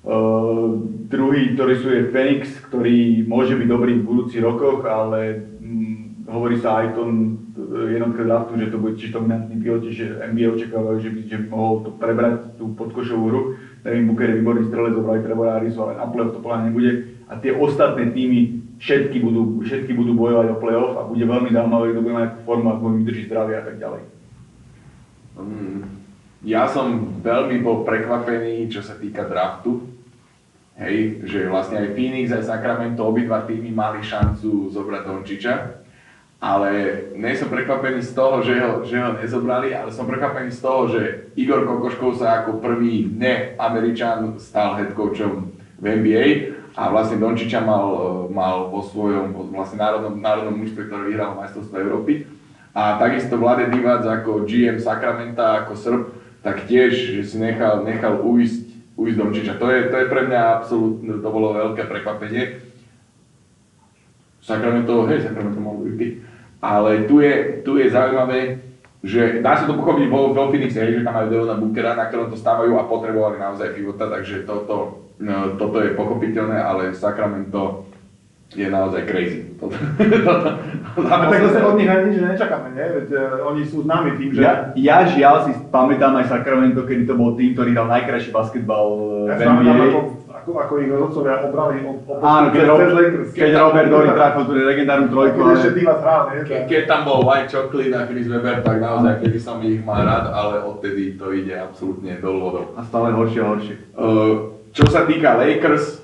Uh, druhý, ktorý sú je Phoenix, ktorý môže byť dobrý v budúcich rokoch, ale hm, hovorí sa aj to jednotka draftu, že to bude tiež dominantný pilot, že NBA očakávajú, že by, že mohol to prebrať tú podkošovú hru. Neviem, Booker je výborný strelec, zobrali Trevora Arisu, ale na playoff to podľa nebude. A tie ostatné týmy všetky budú, všetky budú bojovať o playoff a bude veľmi zaujímavé, kto bude mať akú formu, ako vydrží zdravie a tak ďalej. Mm, Ja som veľmi bol prekvapený, čo sa týka draftu. Hej, že vlastne aj Phoenix, aj Sacramento, obidva týmy mali šancu zobrať Dončiča. ale nie som prekvapený z toho, že ho, že ho nezobrali, ale som prekvapený z toho, že Igor Kokoškov sa ako prvý ne-Američan stal head coachom v NBA a vlastne Dončiča mal, mal vo svojom vlastne národnom, národnom mužstve, ktoré vyhralo majstrovstvo Európy. A takisto Vlade Divac ako GM Sakramenta, ako Srb, tak tiež si nechal, nechal uísť, uísť Dončiča. To je, to je pre mňa absolútne, to bolo veľké prekvapenie. Sacramento, hej, Sacramento mal MVP. Ale tu je, tu je zaujímavé, že dá sa to pochopiť vo, vo Phoenixe, že tam majú Devona Bookera, na ktorom to stávajú a potrebovali naozaj pivota, takže toto, no, toto je pochopiteľné, ale Sacramento je naozaj crazy. Toto, toto, A tak zase od nich ani nič nečakáme, nie? Veď uh, oni sú známi tým, že... Ja, ja žiaľ si pamätám aj Sacramento, kedy to bol tým, ktorý hral najkrajší basketbal Ja v NBA. ako, ako, ako ich rozhodcovia obrali o, o Áno, keď, Rob, Lakers. keď Robert Dory trafil tú legendárnu trojku, Keď ešte ale Divac hral, nie? Ke, keď tam bol White Chocolate a Chris Webber, tak naozaj vtedy som ich mal rád, ale odtedy to ide absolútne dolu vodou. a stále horšie a horšie. Uh, čo sa týka Lakers,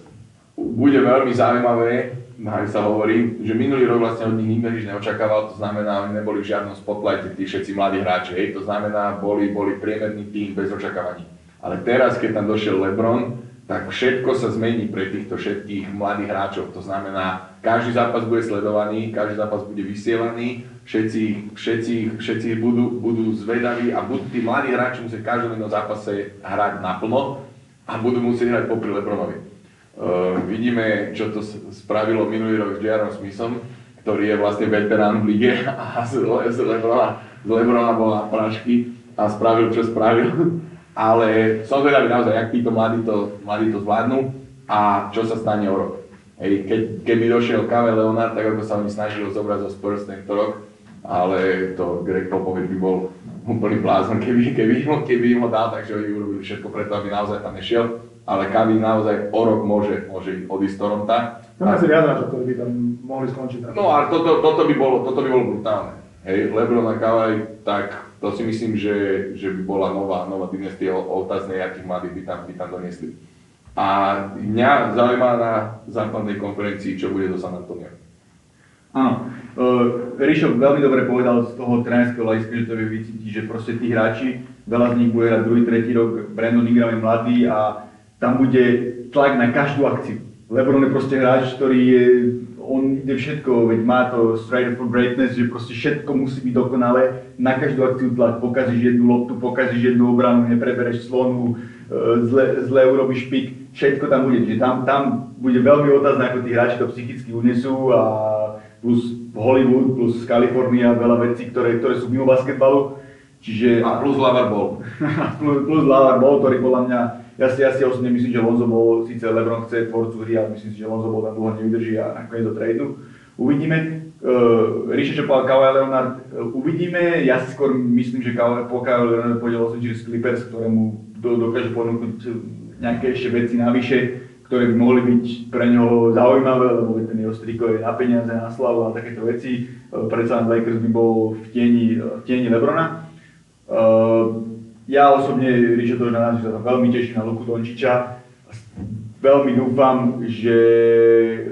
bude veľmi zaujímavé, aj sa hovorí, že minulý rok vlastne od nich nikto nič neočakával, to znamená, oni neboli v žiadnom spotlighte, tí všetci mladí hráči, hej, to znamená, boli, boli priemerný tým bez očakávaní. Ale teraz, keď tam došiel LeBron, tak všetko sa zmení pre týchto všetkých mladých hráčov. To znamená, každý zápas bude sledovaný, každý zápas bude vysielaný, všetci, všetci, všetci budú, budú zvedaví a budú tí mladí hráči musieť v každom jednom zápase hrať naplno a budú musieť hrať popri Lebronovi. Uh, vidíme, čo to spravilo minulý rok s J.R. Smithom, ktorý je vlastne veterán v lige a z, Le- z, Lebrona, z Lebrona bol na prášky a spravil, čo spravil. Ale som zvedavý naozaj, jak títo mladí to, mladí to zvládnu a čo sa stane o rok. Hej, keď, keby došiel Kave Leonard, tak ako sa oni snažili ho zobrať zo Spurs tento rok, ale to Greg Popovich by bol úplný blázon, keby, keby, keby im ho dal, takže oni urobili všetko preto, aby naozaj tam nešiel. Ale Kavi naozaj o rok môže, môže odísť z Toronta. Tam asi viac hráčov, ktorí by tam mohli skončiť. No a toto, toto, by bolo, toto by bolo brutálne. Hej, Lebron a Kawhi, tak to si myslím, že, že by bola nová, nová dynastia otázne, akých mladých by tam, by tam doniesli. A mňa zaujíma na základnej konferencii, čo bude do San Antonio. Áno, uh, Rišo veľmi dobre povedal z toho trénerského hľadiska, že to vie vycítiť, že proste tí hráči, veľa z nich bude hrať druhý, tretí rok, Brandon Ingram je mladý a tam bude tlak na každú akciu. Lebron je proste hráč, ktorý je, on ide všetko, veď má to straight for greatness, že proste všetko musí byť dokonalé, na každú akciu tlak, pokazíš jednu loptu, pokazíš jednu obranu, neprebereš slonu, e, zle, zle urobíš pik, všetko tam bude, čiže tam, tam bude veľmi otázne, ako tí hráči to psychicky unesú a plus Hollywood, plus Kalifornia, veľa vecí, ktoré, ktoré sú mimo basketbalu, čiže A plus Lavar bol. plus, plus Lavar bol, ktorý podľa mňa, ja si, ja si osobne myslím, že Lonzo bol, síce Lebron chce tvorcu hry, ale myslím si, že Lonzo bol tam dlho nevydrží a nakoniec do tradu. Uvidíme. Uh, Ríše, čo Kawhi Leonard, uh, uvidíme. Ja si skôr myslím, že Kawhi, po Kawhi Leonard pôjde Los Angeles Clippers, ktorému do, dokáže ponúknuť nejaké ešte veci navyše, ktoré by mohli byť pre neho zaujímavé, lebo ten jeho striko je na peniaze, na slavu a takéto veci. Uh, predsa len Lakers by bol v tieni, v tieni Lebrona. Uh, ja osobne, Ríšo na nás, sa veľmi teším na Luku Dončiča. Veľmi dúfam, že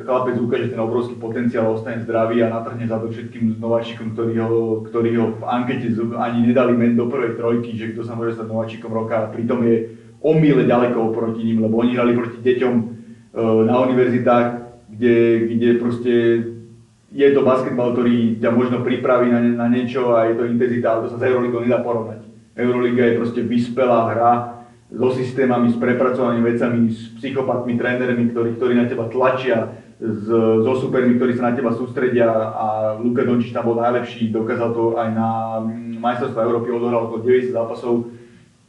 chlapec ukáže ten obrovský potenciál, ostane zdravý a natrhne za to všetkým nováčikom, ktorí ho, ktorí ho v ankete ani nedali men do prvej trojky, že kto sa môže stať nováčikom roka a pritom je o ďaleko oproti ním, lebo oni hrali proti deťom e, na univerzitách, kde, kde proste je to basketbal, ktorý ťa možno pripraví na, na niečo a je to intenzita, ale to sa s Euroligou nedá porovnať. Euroliga je proste vyspelá hra so systémami, s prepracovanými vecami, s psychopatmi, trénermi, ktorí, ktorí na teba tlačia, s, so supermi, ktorí sa na teba sústredia a Luka Dončič tam bol najlepší, dokázal to aj na mm, majstrovstve Európy, odohral okolo 90 zápasov,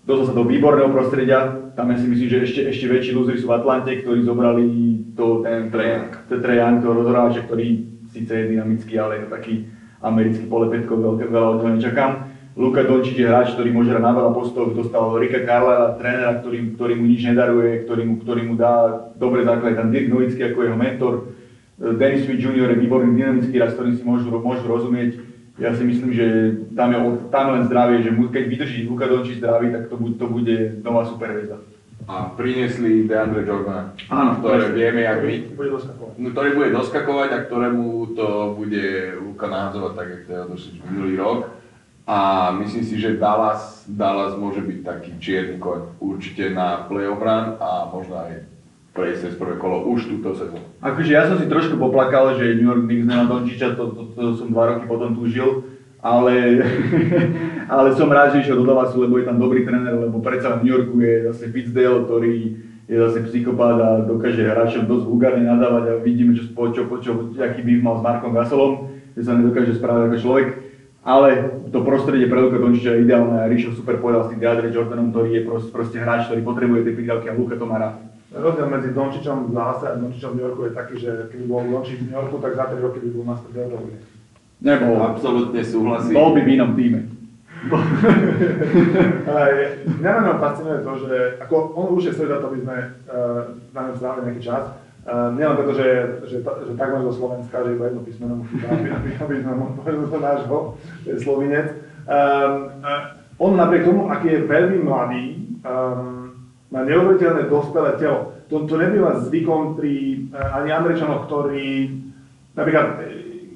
dostal sa do výborného prostredia, tam ja si myslím, že ešte, ešte väčší lúzri sú v Atlante, ktorí zobrali to, ten Young, toho rozhráča, ktorý síce je dynamický, ale je to taký americký polepetko, veľké, veľa od toho nečakám. Luka Dončič je hráč, ktorý môže hrať na veľa postov, dostal Rika Carla, trénera, ktorý, ktorý mu nič nedaruje, ktorý mu, ktorý mu dá dobré základy, tam Dirk Nowitzki ako jeho mentor, Dennis Smith Jr. je výborný dynamický hráč, ktorým si môžu, môžu rozumieť. Ja si myslím, že tam je, tam len zdravie, že mu- keď vydrží Luka Dončič zdravý, tak to, bu- to bude nová superhviezda. a priniesli DeAndre Jordana, Áno, ktoré presne. vieme, jak my, Bude doskakovať. no, ktorý bude doskakovať a ktorému to bude Luka nahadzovať tak, jak došli minulý rok. A myslím si, že Dallas, Dallas môže byť taký čierny koň určite na playoff run a možno aj prejsť cez prvé kolo už túto sezónu. Akože ja som si trošku poplakal, že New York Knicks nemá Dončiča, to, to, to, som dva roky potom túžil, ale, ale som rád, že išiel do Dallasu, lebo je tam dobrý tréner, lebo predsa v New Yorku je zase Fitzdale, ktorý je zase psychopát a dokáže hráčom dosť vulgárne nadávať a vidíme, čo, čo, čo, čo, aký býv mal s Markom Gasolom, že sa nedokáže správať ako človek. Ale to prostredie pre Luka Dončiča je ideálne Ríšo super povedal s tým DeAndre Jordanom, ktorý je proste, proste hráč, ktorý potrebuje tie pridávky a Luka to má rád. Rozdiel medzi Dončičom v Dallase a Dončičom v New Yorku je taký, že keby bol Dončič v New Yorku, tak za 3 roky by bol stade Euroligy. Nebol. Absolútne súhlasím. Bol by v inom týme. Mňa na ňom fascinuje to, že ako on už je za to, aby sme uh, na ňom strávili nejaký čas. Uh, nielen preto, že, že, že takmer zo Slovenska, že iba jedno písmeno mu chýba, aby, aby, aby sme mohli do nášho, to je slovinec. Um, on napriek tomu, aký je veľmi mladý, um, má neuveriteľné dospelé telo. To, to nebýva zvykom pri uh, ani Američanoch, ktorí napríklad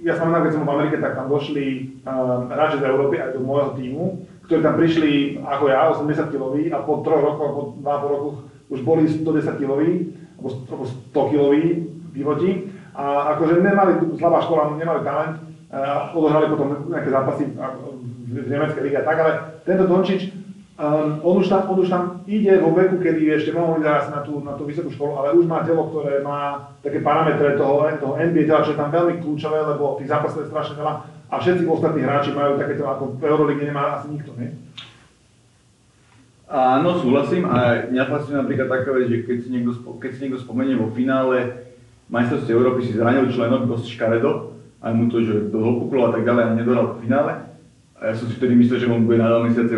ja som keď som v Amerike, tak tam došli uh, hráči z Európy aj do môjho týmu, ktorí tam prišli ako ja, 80 kiloví a po troch rokoch, po 2,5 rokoch už boli 110 kiloví, alebo 100 kiloví vývodi. A akože nemali, slabá škola, nemali talent, uh, odohrali potom nejaké zápasy uh, v, nemeckej lige a tak, ale tento Dončič, um, on, už tam, on už tam ide vo veku, kedy ešte mohol ísť asi na tú, na tú vysokú školu, ale už má telo, ktoré má také parametre toho, toho NBA tela, čo je tam veľmi kľúčové, lebo tých zápasov je strašne veľa a všetci ostatní hráči majú také telo, ako v Eurolíge nemá asi nikto, nie? Áno, súhlasím a mňa fascinuje napríklad taká vec, že keď si niekto, keď si niekto spomenie vo finále majstrovstiev Európy si zranil členok dosť škaredo, aj mu to, že do a tak ďalej a nedohral v finále. A ja som si vtedy myslel, že on bude na dva mesiace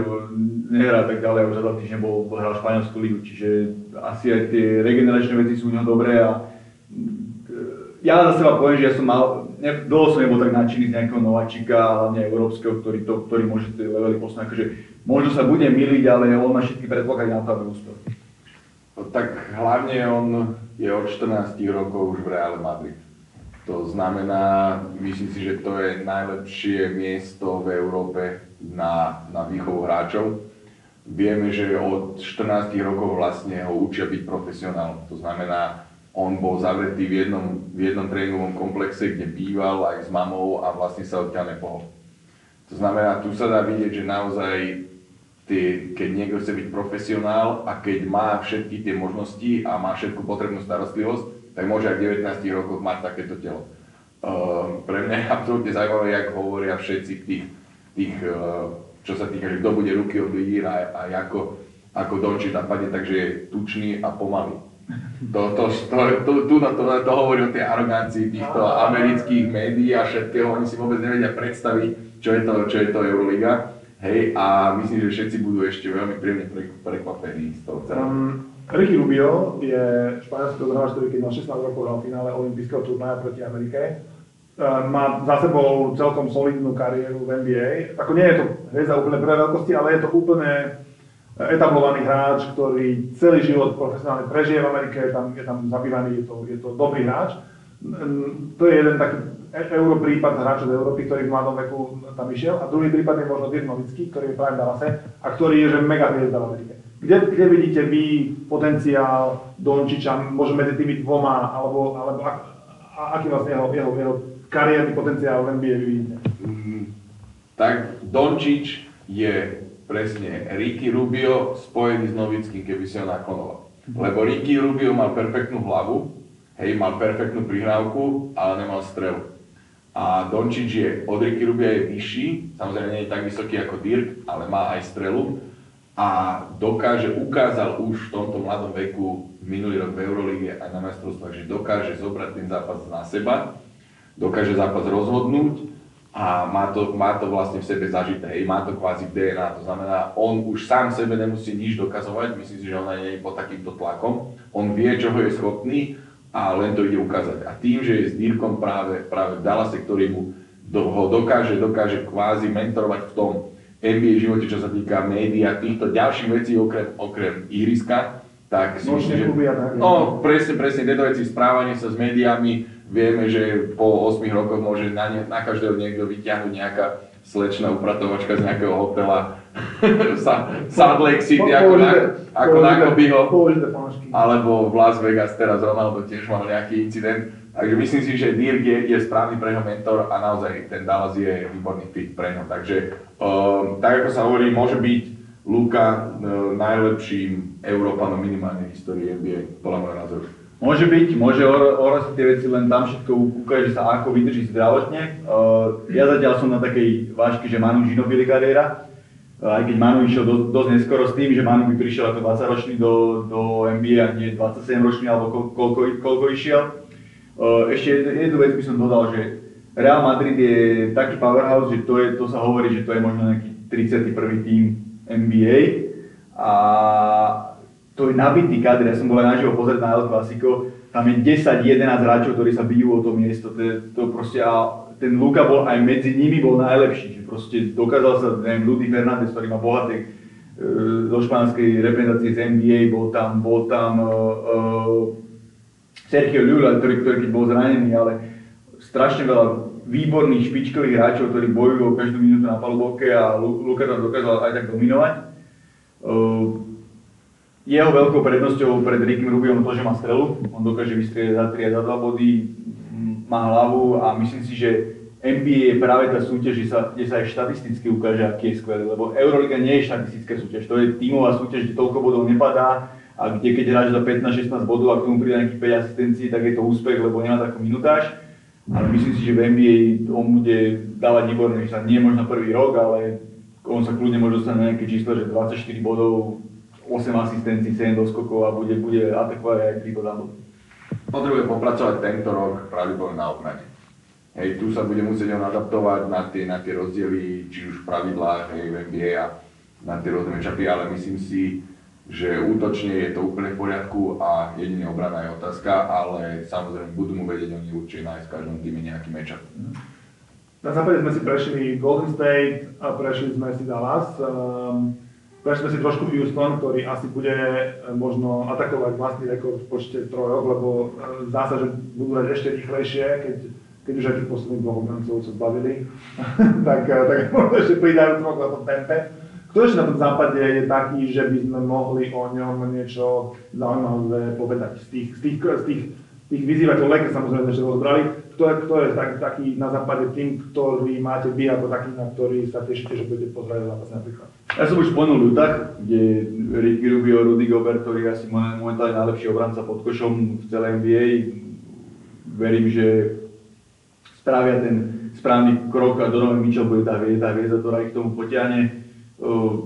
nehrá tak ďalej už za dva týždne bol, hral Španielskú ligu, čiže asi aj tie regeneračné veci sú u neho dobré a mm, ja za seba poviem, že ja som mal, ne, dlho som nebol tak nadšený z nejakého nováčika, hlavne európskeho, ktorý, to, ktorý môže tie levely posunúť. Akože, možno sa bude miliť, ale on má všetky predpoklady na to, aby uspel. No tak hlavne on je od 14 rokov už v Reále Madrid. To znamená, myslím si, že to je najlepšie miesto v Európe na, na výchovu hráčov. Vieme, že od 14 rokov vlastne ho učia byť profesionálom. To znamená, on bol zavretý v jednom, v jednom tréningovom komplexe, kde býval aj s mamou a vlastne sa odtiaľ nepohol. To znamená, tu sa dá vidieť, že naozaj tie, keď niekto chce byť profesionál a keď má všetky tie možnosti a má všetku potrebnú starostlivosť, tak môže aj v 19 rokoch mať takéto telo. Uh, pre mňa je absolútne zaujímavé, jak hovoria všetci tých, tých uh, čo sa týka, že kto bude ruky od a, a ako, ako Dončič napadne, takže je tučný a pomalý. To, to, to, to, to, to, to hovorí o tej arogancii týchto amerických médií a všetkého, oni si vôbec nevedia predstaviť, čo je to, čo je to Euroliga. Hej, a myslím, že všetci budú ešte veľmi príjemne prekvapení z toho celého. Um, Ricky Rubio je španielský hráč, ktorý keď mal 16 rokov v finále olympijského turnaja proti Amerike. Um, má za sebou celkom solidnú kariéru v NBA. Ako nie je to hviezda úplne prvé veľkosti, ale je to úplne etablovaný hráč, ktorý celý život profesionálne prežije v Amerike, je tam, je tam zabývaný, je to, je to dobrý hráč. To je jeden taký e- euro prípad hráčov z Európy, ktorý v mladom veku tam išiel. A druhý prípad je možno Dirk Nowitzki, ktorý je práve v Dallase a ktorý je že mega hviezda v Amerike. Kde, kde vidíte vy potenciál Dončiča, možno medzi tými dvoma, alebo, alebo ak, a, aký vlastne jeho, jeho, jeho kariérny potenciál v NBA vy vidíte? Mm, tak Dončič je presne Ricky Rubio spojený s Novickým, keby si ho naklonoval. Lebo Ricky Rubio mal perfektnú hlavu, hej, mal perfektnú prihrávku, ale nemal strelu. A Dončič je, od Ricky Rubia je vyšší, samozrejme nie je tak vysoký ako Dirk, ale má aj strelu a dokáže, ukázal už v tomto mladom veku minulý rok v Eurolíge aj na majstrovstvách, že dokáže zobrať ten zápas na seba, dokáže zápas rozhodnúť a má to, má to vlastne v sebe zažité, hej, má to kvázi v DNA, to znamená, on už sám sebe nemusí nič dokazovať, myslím si, že on nie je pod takýmto tlakom, on vie, čoho je schopný a len to ide ukázať. A tým, že je s Dírkom práve, práve v Dallase, ktorý mu do, ho dokáže, dokáže kvázi mentorovať v tom NBA živote, čo sa týka médií a týchto ďalších vecí okrem, okrem ihriska, tak si myslím, že... tak. No, presne, presne, tieto veci, správanie sa s médiami, vieme, že po 8 rokoch môže na, ne, na každého niekto vyťahnuť nejaká slečná upratovačka z nejakého hotela Sa- Salt Lake City, ako, na, ako na Kobeho, alebo v Las Vegas teraz Ronaldo tiež mal nejaký incident. Takže myslím si, že Dirk je, je správny pre neho mentor a naozaj ten Dallas je výborný fit pre neho. Takže um, tak ako sa hovorí, môže byť Luka uh, najlepším Európanom minimálne v histórii NBA, podľa môjho názoru. Môže byť, môže or- oraziť tie veci, len tam všetko ukáže sa, ako vydrží zdravotne. Uh, ja zatiaľ som na takej váške, že Manu Ginobili kariéra. Uh, aj keď Manu išiel do, dosť neskoro s tým, že Manu by prišiel ako 20 ročný do, do NBA a nie 27 ročný, alebo ko, koľko, koľko išiel. Uh, ešte jednu vec by som dodal, že Real Madrid je taký powerhouse, že to, je, to sa hovorí, že to je možno nejaký 31. tým NBA. A to je nabitý kader, ja som bol aj naživo pozrieť na El Clasico, tam je 10-11 hráčov, ktorí sa bijú o to miesto, to, to proste, a ten Luka bol aj medzi nimi bol najlepší, že proste dokázal sa, neviem, Ludy Fernández, ktorý má bohaté e, zo španskej reprezentácie z NBA, bol tam, bol tam uh, uh, Sergio Llull, ktorý, ktorý keď bol zranený, ale strašne veľa výborných špičkových hráčov, ktorí bojujú o každú minútu na palubovke a Lu- Luka tam dokázal aj tak dominovať. Uh, jeho veľkou prednosťou pred Rickim Rubiom to, že má strelu. On dokáže vystrieľať za 3 a za 2 body, má hlavu a myslím si, že NBA je práve tá súťaž, kde sa, kde sa aj štatisticky ukáže, aký je skvelý, lebo Euroliga nie je štatistická súťaž, to je tímová súťaž, kde toľko bodov nepadá a kde keď hráš za 15-16 bodov a k tomu príde nejakých 5 asistencií, tak je to úspech, lebo nemá takú minutáž. Ale myslím si, že v NBA on bude dávať výborné, sa nie možno prvý rok, ale on sa kľudne môže dostať na nejaké číslo, že 24 bodov, 8 asistencií, 7 doskokov a bude, bude atakovať aj triple double. Potrebuje popracovať tento rok pravdepodobne na obrane. Hej, tu sa bude musieť on adaptovať na tie, na tie rozdiely, či už v pravidlách, hej, v NBA a na tie rôzne matchupy, ale myslím si, že útočne je to úplne v poriadku a jedine obrana je otázka, ale samozrejme budú mu vedieť oni určite nájsť v každom týme nejaký matchup. Na západe sme si prešli Golden State a prešli sme si Dallas. Um, prešli sme si trošku Houston, ktorý asi bude e, možno atakovať vlastný rekord v počte trojoch, lebo e, zdá sa, že budú hrať ešte rýchlejšie, keď, keď už aj tých posledných dvoch obrancov sa zbavili, tak, e, tak možno ešte pridajú trochu na tom tempe. Kto ešte na tom západe je taký, že by sme mohli o ňom niečo zaujímavé povedať z tých, z tých, z tých, tých vyzývateľov, Lakers samozrejme ešte rozbrali. Kto kto je tak, taký na západe tým, ktorý máte vy ako taký, na ktorý sa tešíte, že budete pozerať zápas napríklad? Ja som už spomenul Utah, kde Ricky Rubio, Rudy Gobert, ktorý je asi momentálne najlepší obranca pod košom v celej NBA. Verím, že spravia ten správny krok a Donovan Mitchell bude tá hviezda, hviezda, ktorá ich k tomu potiahne.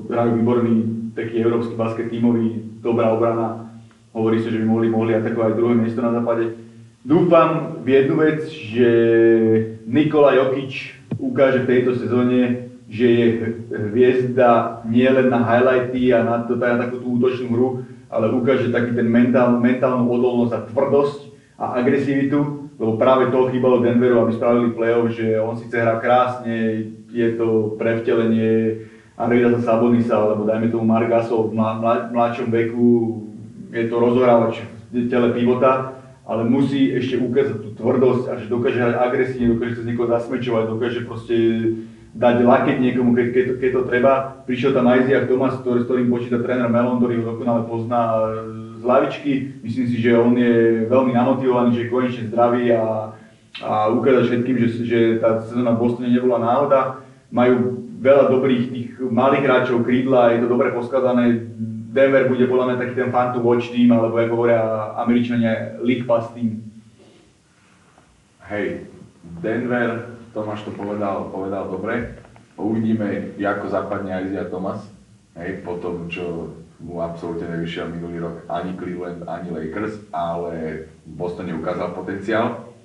Hrajú výborný, taký európsky basket tímový, dobrá obrana. Hovorí sa, že by mohli, mohli atakovať druhé miesto na západe. Dúfam jednu vec, že Nikola Jokic ukáže v tejto sezóne, že je hviezda nie len na highlighty a na, to, na takú tú útočnú hru, ale ukáže taký ten mentál, mentálnu odolnosť a tvrdosť a agresivitu, lebo práve to chýbalo Denveru, aby spravili play-off, že on síce hrá krásne, je to prevtelenie Andrejda Sabonisa, alebo dajme tomu Mark Gasol v mla, mla, mladšom veku, je to rozohrávač v tele pivota, ale musí ešte ukázať tú tvrdosť a že dokáže hrať agresívne, dokáže sa z niekoho zasmečovať, dokáže proste dať lakeť niekomu, keď, keď, to, keď to treba. Prišiel tam Isaiah Thomas, ktorý, s ktorým počíta tréner Melon, ktorý ho dokonale pozná z lavičky. Myslím si, že on je veľmi namotivovaný, že je konečne zdravý a, a ukáza všetkým, že, že tá sezóna v Bostone nebola náhoda. Majú veľa dobrých tých malých hráčov, krídla, je to dobre poskladané. Denver bude podľa mňa taký ten fun to watch tým, alebo ako hovoria Američania, league pass tým. Hej, Denver, Tomáš to povedal, povedal dobre. Uvidíme, ako zapadne Isaiah Thomas, hej, po tom, čo mu absolútne nevyšiel minulý rok ani Cleveland, ani Lakers, ale v Bostone ukázal potenciál.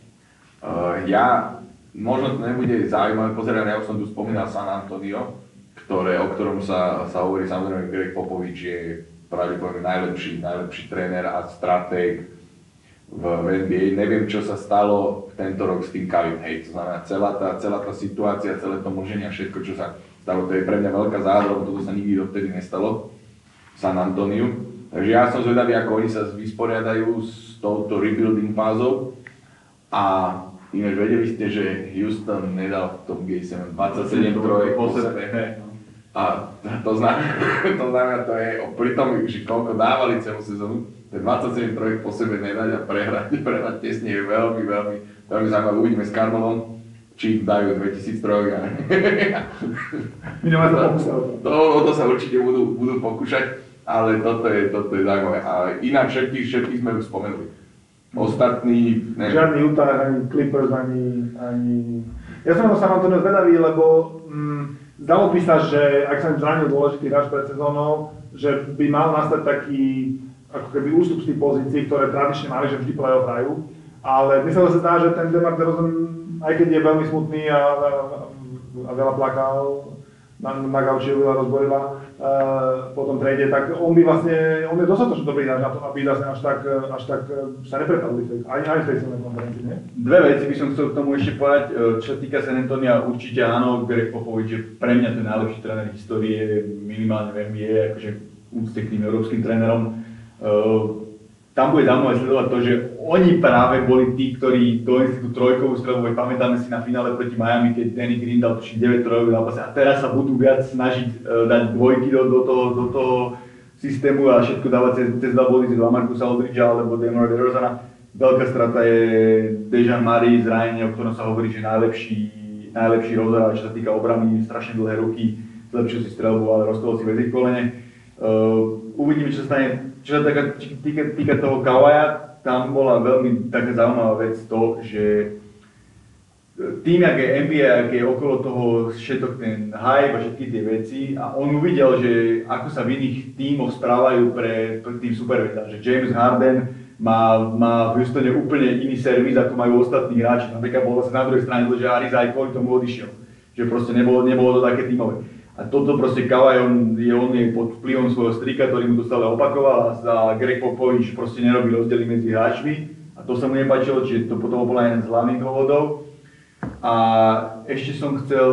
Uh, ja, možno to nebude zaujímavé pozerať, ja už som tu spomínal San Antonio, ktoré, o ktorom sa, sa hovorí samozrejme Greg Popovič je pravdepodobne najlepší, najlepší tréner a stratég v, NBA. Neviem, čo sa stalo tento rok s tým Kavim Hej. To znamená, celá tá, celá tá situácia, celé to moženie a všetko, čo sa stalo, to je pre mňa veľká záhada, lebo toto sa nikdy dovtedy nestalo v San Antoniu. Takže ja som zvedavý, ako oni sa vysporiadajú s touto rebuilding fázou. A ináč vedeli ste, že Houston nedal v tom Game 7 27 trojek po sebe. A to znamená, to znamená, to je pri tom, že koľko dávali celú sezónu, to je 27 trojek po sebe nedať a prehrať, prehrať tesne je veľmi, veľmi, veľmi zaujímavé. Uvidíme s Carmelom, či dajú 2000 trojok. A... Sa to, to. to, o to sa určite budú, budú pokúšať, ale toto je, toto je zaujímavé. A inak všetkých, všetkých sme už spomenuli. Ostatní, neviem. Žiadny Utah, ani Clippers, ani, ani... Ja som na San Antonio zvedavý, lebo mm, zdalo by sa, že ak sa im zranil dôležitý hráč pred sezónou, že by mal nastať taký ako keby ústup z tých pozícií, ktoré tradične mali, že vždy play-off hrajú. Ale mne sa zdá, že ten Demar DeRozan, aj keď je veľmi smutný a, a, a veľa plakal, na, na gauči veľa rozborila uh, po tom trade, tak on by vlastne, on je dostatočne dobrý na to, aby vlastne až tak, až tak eh, sa neprepadli, v tej- aj, aj v tej silnej konferencii, nie? Dve veci by som chcel k tomu ešte povedať. E, Čo týka San Antonia, určite áno, Greg Popovič je pre mňa ten najlepší tréner histórie, minimálne v NBA, akože úcte k tým európskym trénerom. E, Tam bude zaujímavé sledovať to, že oni práve boli tí, ktorí donesli tú trojkovú strelbu, veď pamätáme si na finále proti Miami, keď Danny Green dal tuším 9 trojov v zápase a teraz sa budú viac snažiť e, dať dvojky do, do, toho, do toho systému a všetko dávať cez, cez dva body, cez Lamarcusa Aldridgea alebo Demora DeRozana. Veľká strata je Dejan Murray zranenie, o ktorom sa hovorí, že najlepší, najlepší rozhráč, čo sa týka obrany, strašne dlhé ruky, zlepšil si strelbu, ale roztol si väzy kolene. Uh, uvidíme, čo sa stane. Čo sa týka, týka, týka toho Kawaja, tam bola veľmi taká zaujímavá vec to, že tým, jak je NBA, ak je okolo toho všetok ten hype a všetky tie veci a on uvidel, že ako sa v iných tímoch správajú pre, pre tým superveda, že James Harden má, má v Houstone úplne iný servis, ako majú ostatní hráči. Napríklad bol zase na druhej strane, že Aris aj kvôli tomu odišiel. Že proste nebolo, nebolo to také tímové. A toto proste Kawhi, on je, on je pod vplyvom svojho strika, ktorý mu to stále opakoval a za Greg Popovich proste nerobí rozdiely medzi hráčmi. A to sa mu nepáčilo, čiže to potom bol jeden z hlavných dôvodov. A ešte som chcel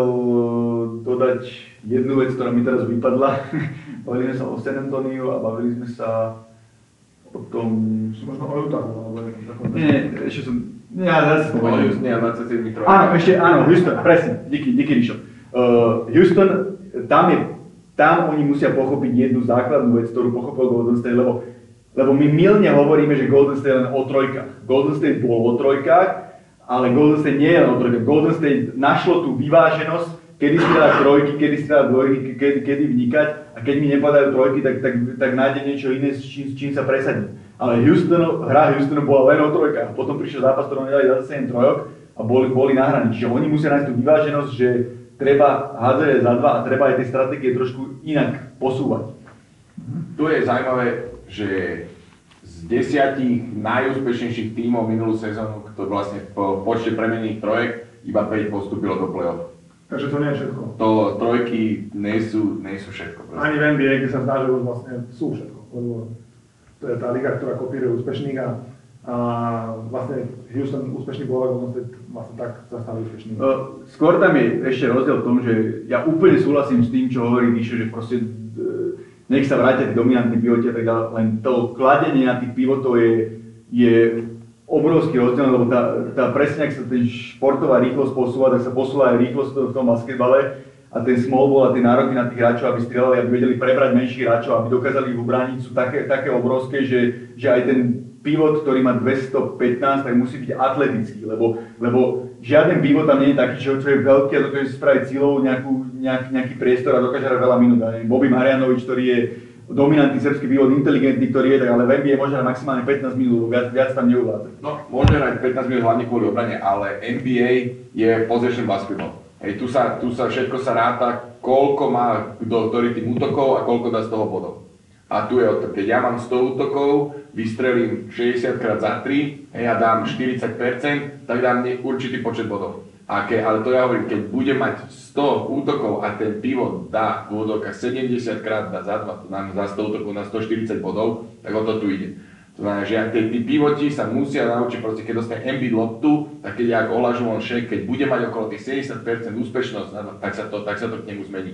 dodať jednu vec, ktorá mi teraz vypadla. bavili sme sa o San Antonio a bavili sme sa o tom... Možno o Utah, alebo. Nie, ešte som... Nie, ja zase spomeniem. Houston a 27 trojek. Áno, ešte, áno, Houston, presne, díky, díky Rišo. Uh, Houston, tam je, tam oni musia pochopiť jednu základnú vec, ktorú pochopil Golden State, lebo, lebo my milne hovoríme, že Golden State len o trojkách. Golden State bol o trojkách, ale Golden State nie je len o trojkách. Golden State našlo tú vyváženosť, kedy si dať trojky, kedy si dať dvojky, kedy, kedy vnikať a keď mi nepadajú trojky, tak, tak, tak nájde niečo iné, s čím, s čím sa presadí. Ale Houston, hra Houstonu bola len o trojkách. Potom prišiel zápas, ktorom nedali zase 7 trojok a boli, boli nahraní. Čiže oni musia nájsť tú vyváženosť, že treba hádzať za dva a treba aj tie stratégie trošku inak posúvať. Tu je zaujímavé, že z desiatich najúspešnejších tímov minulú sezónu, kto vlastne po počte premenených trojek, iba 5 postúpilo do play-off. Takže to nie je všetko. To trojky nie sú, nie sú všetko. Proste. Ani v NBA, kde sa zdá, že už vlastne sú všetko. Lebo to je tá liga, ktorá kopíruje úspešných a, a vlastne Houston úspešný bol, a Golden State vlastne tak sa stali úspešný. Uh, skôr tam je ešte rozdiel v tom, že ja úplne súhlasím s tým, čo hovorí Ríšo, že proste uh, nech sa vrátia tí dominantní pivoti a tak len to kladenie na tých pivotov je, je obrovský rozdiel, lebo tá, tá presne, ak sa ten športová rýchlosť posúva, tak sa posúva aj rýchlosť v tom basketbale a ten small ball a tie nároky na tých hráčov, aby strieľali, aby vedeli prebrať menších hráčov, aby dokázali ich ubrániť, sú také, také obrovské, že, že aj ten pivot, ktorý má 215, tak musí byť atletický, lebo, lebo žiaden pivot tam nie je taký, čo, čo je veľký a dokáže spraviť silou nejakú, nejak, nejaký priestor a dokáže hrať veľa minút. Ja Bobby Marianovič, ktorý je dominantný srbský pivot, inteligentný, ktorý je, tak ale v NBA môže maximálne 15 minút, viac, viac tam neuvládza. No, môže hrať 15 minút hlavne kvôli obrane, ale NBA je possession basketball. Hej, tu sa, tu sa všetko sa ráta, koľko má kto, ktorý tým útokov a koľko dá z toho bodov. A tu je o to, keď ja mám 100 útokov, vystrelím 60 krát za 3, hej, a dám 40%, tak dám určitý počet bodov. A ke, ale to ja hovorím, keď bude mať 100 útokov a ten pivot dá v útokách 70 krát dá za 2, to nám za 100 útokov na 140 bodov, tak o to tu ide. To znamená, že tí, tí pivoti sa musia naučiť, proste, keď dostane Embiid loptu, tak keď ako Olajuwon Shaq, keď bude mať okolo tých 70% úspešnosť, tak sa to, tak sa to k nemu zmení.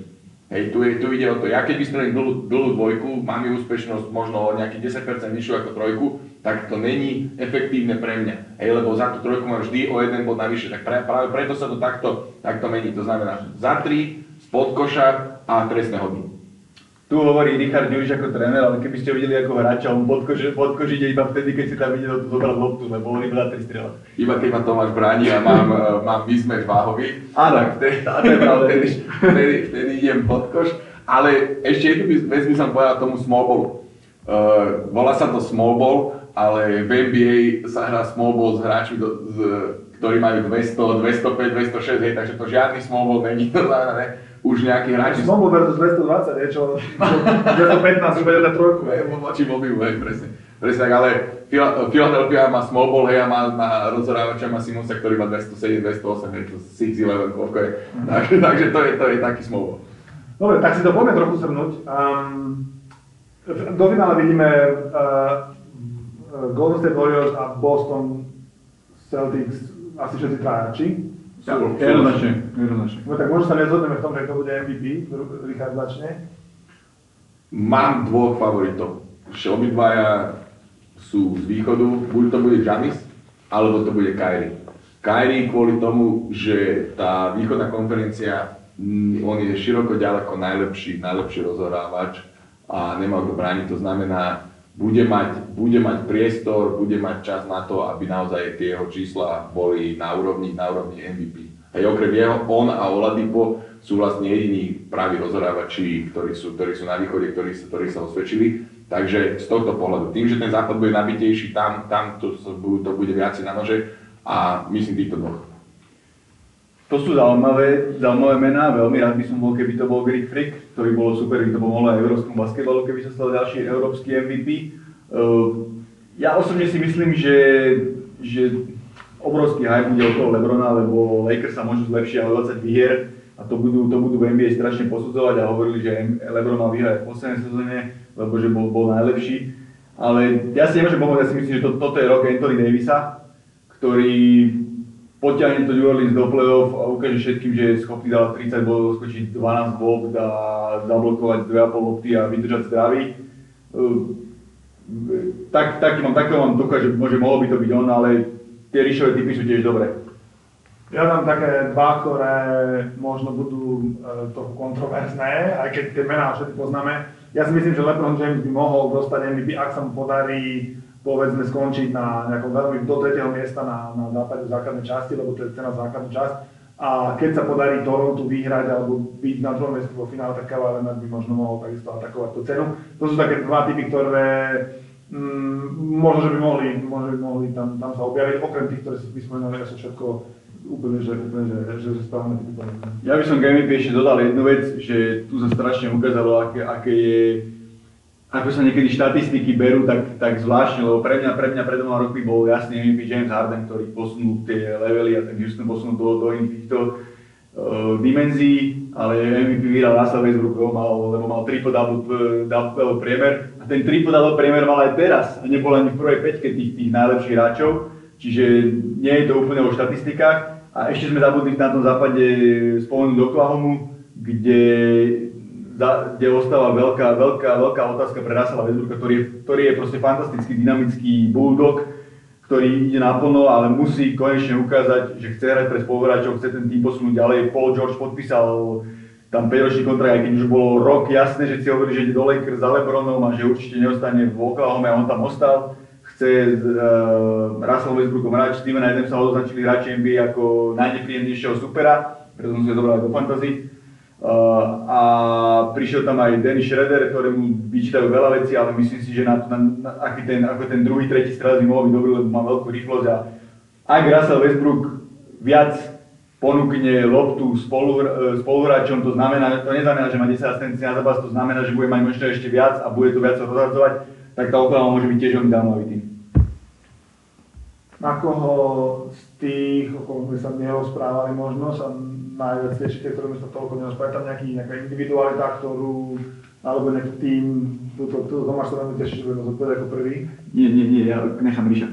Hej, tu, je, tu ide o to, ja keď vystrelím dlhú, dlhú dvojku, mám ju úspešnosť možno o nejakých 10% vyššiu ako trojku, tak to není efektívne pre mňa. Hej, lebo za tú trojku mám vždy o jeden bod navyše, tak pre, práve preto sa to takto, takto mení. To znamená, za tri, spod koša a trestné hodiny. Tu hovorí Richard Ďuriš ako tréner, ale keby ste videli ako hráča, on podkoži, podkožíte iba vtedy, keď si tam ide zobrať loptu, lebo on iba na tri strela. Iba keď ma Tomáš bráni a mám, e, mám mismatch váhový, Áno, tak vtedy, to je pravda. vtedy, vtedy, vtedy idem pod koš. Ale ešte jednu vec by som povedal tomu small ballu. Uh, volá sa to small ball, ale v NBA sa hrá small ball s hráčmi, do, z, ktorí majú 200, 205, 206, hej, takže to žiadny small ball není, už nejakí hráči Snowball versus 220, je, čo, čo 215 už na trojku. Hej, voči mobilu, hej, presne. Presne tak, ale Phil- Philadelphia má small ball, hej, a má, má rozhorávača, má Simonsa, ktorý má 207, 208, hej, to 6'11, koľko je. Takže, takže to, je, to je taký small ball. Dobre, tak si to poďme trochu shrnúť. Um, do finále vidíme uh, Golden State Warriors a Boston Celtics asi všetci trajači. Jednoznačne, jednoznačne. No tak možno sa nezhodneme v tom, že to bude MVP, Richard začne. Mám dvoch favoritov. Že obidvaja sú z východu, buď to bude Janis, alebo to bude Kyrie. Kyrie kvôli tomu, že tá východná konferencia, mm, on je široko ďaleko najlepší, najlepší rozhorávač a nemá kto brániť, to znamená, bude mať, bude mať priestor, bude mať čas na to, aby naozaj tie jeho čísla boli na úrovni, na úrovni MVP. Hej, okrem jeho, on a Oladipo sú vlastne jediní praví rozhorávači, ktorí sú, ktorí sú na východe, ktorí, sa- ktorí sa osvedčili. Takže z tohto pohľadu, tým, že ten západ bude nabitejší, tam, tam to, to bude viacej na nože a myslím týchto dvoch. To sú zaujímavé, zaujímavé mená, veľmi rád by som bol, keby to bol Greek Freak, ktorý bolo super, by to pomohlo aj európskom basketbalu, keby sa stal ďalší európsky MVP. Uh, ja osobne si myslím, že, že obrovský hype bude okolo Lebrona, lebo Lakers sa môžu zlepšiť ale 20 výhier a to budú, to budú v NBA strašne posudzovať a hovorili, že Lebron mal vyhrať v poslednej sezóne, lebo že bol, bol najlepší. Ale ja si nemôžem pomôcť, ja si myslím, že to, toto je rok Anthony Davisa, ktorý potiahne to New Orleans do play-off a ukáže všetkým, že je schopný dávať 30 bodov, skočiť 12 bod a zablokovať 2,5 lopty a vydržať zdravý. Uh, Tak, taký mám, takého mám ducha, že môže mohlo by to byť on, ale tie ríšové typy sú tiež dobré. Ja dám také dva, ktoré možno budú e, trochu kontroverzné, aj keď tie mená všetky poznáme. Ja si myslím, že LeBron James by mohol dostať MVP, ak sa mu podarí povedzme skončiť na nejakom veľmi do tretieho miesta na, na západe základnej časti, lebo to je cena základnú časť. A keď sa podarí Toronto vyhrať alebo byť na druhom mieste vo finále, tak Kawhi Leonard by možno mohol takisto atakovať tú cenu. To sú také dva typy, ktoré mm, možno, že by mohli, možno by mohli tam, tam sa objaviť, okrem tých, ktoré si vyspomenuli, ja sú všetko úplne, že, úplne, že, že, že správne typy. Ja by som k MVP ešte dodal jednu vec, že tu sa strašne ukázalo, aké, aké je, ako sa niekedy štatistiky berú, tak, tak zvláštne, lebo pre mňa, pre mňa pred dvoma rokmi bol jasný MVP James Harden, ktorý posunul tie levely a ten Houston posunul do, do iných týchto uh, dimenzií, ale MVP vyhral Russell Westbrook, lebo mal, lebo mal triple-double double priemer. A ten triple-double priemer mal aj teraz a nebol ani v prvej peťke tých, tých najlepších hráčov, čiže nie je to úplne o štatistikách. A ešte sme zabudli na tom západe spomenúť Oklahomu, kde, za, kde ostáva veľká, veľká, veľká otázka pre Russella Westbrooka, ktorý, je- ktorý je proste fantastický, dynamický bulldog, ktorý ide naplno, ale musí konečne ukázať, že chce hrať pre spoluhráčov, chce ten tým posunúť ďalej. Paul George podpísal tam 5-ročný kontrakt, aj keď už bolo rok jasné, že si hovorí, že ide do Lakers za Lebronom a že určite neostane v Oklahoma a on tam ostal. Chce s uh, Russell Westbrookom hrať, Steven Adamsa označili hráči NBA ako najnepríjemnejšieho supera, preto som si zobral do fantasy. Uh, a prišiel tam aj Dennis Schroeder, ktorému vyčítajú veľa vecí, ale myslím si, že na, na, na, aký ten, ako ten druhý, tretí strelec by mohol byť dobrý, lebo má veľkú rýchlosť a ak Russell Westbrook viac ponúkne loptu spolu, e, spoluhráčom, to znamená, to neznamená, že má 10 asistencií na zápas, to znamená, že bude mať možno ešte viac a bude to viac rozhadzovať, tak tá Oklahoma môže byť tiež veľmi zaujímavý tým. Na koho z tých, o kom sme sa nerozprávali možno, sa najviac tešíte, ktorými sa toľko nerozprávali, tam nejaký, nejaká individualita, ktorú, alebo nejaký tým, túto, túto Tomáš sa veľmi teší, že budeme zodpovedať ako prvý. Nie, nie, nie, ja nechám Ríša.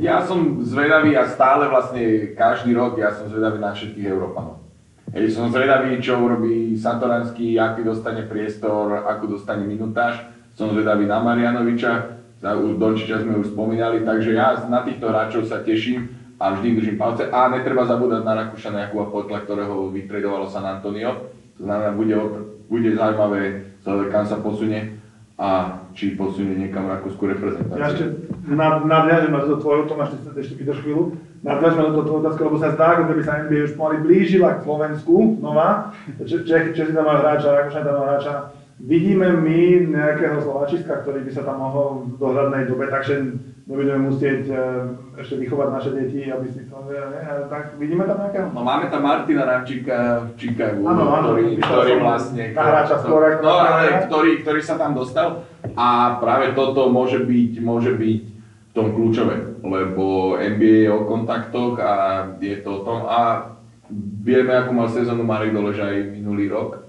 Ja som zvedavý a stále vlastne každý rok ja som zvedavý na všetkých Európanov. Hej, som zvedavý, čo urobí Satoranský, aký dostane priestor, akú dostane minutáž. Som zvedavý na Marianoviča, Dončiča sme už spomínali, takže ja na týchto hráčov sa teším a vždy držím palce. A netreba zabúdať na Rakúšana Jakuba Potla, ktorého vytredovalo San Antonio. To znamená, bude, bude zaujímavé sledovať, kam sa posunie a či posunie niekam rakúsku reprezentáciu. Ja ešte nadviažem na toto tvoju, Tomáš, ty ešte vydrž chvíľu, nadviažem na toto otázku, lebo sa zdá, ako keby sa NBA už pomaly blížila k Slovensku znova. Čech, Česi tam má hráča, Rakúšania tam má hráča. Vidíme my nejakého Slovačiska, ktorý by sa tam mohol v dohľadnej dobe, takže nebudeme musieť e, ešte vychovať naše deti, aby si to... Ne, tak vidíme tam nejakého? No máme tam Martina Ramčíka v Chicagu, ano, ano, ktorý, ktorý vlastne... hráča skôr, no, ale ktorý, ktorý sa tam dostal a práve toto môže byť, môže byť v tom kľúčové, lebo NBA je o kontaktoch a je to o tom a vieme, akú mal sezónu Marek Dolež aj minulý rok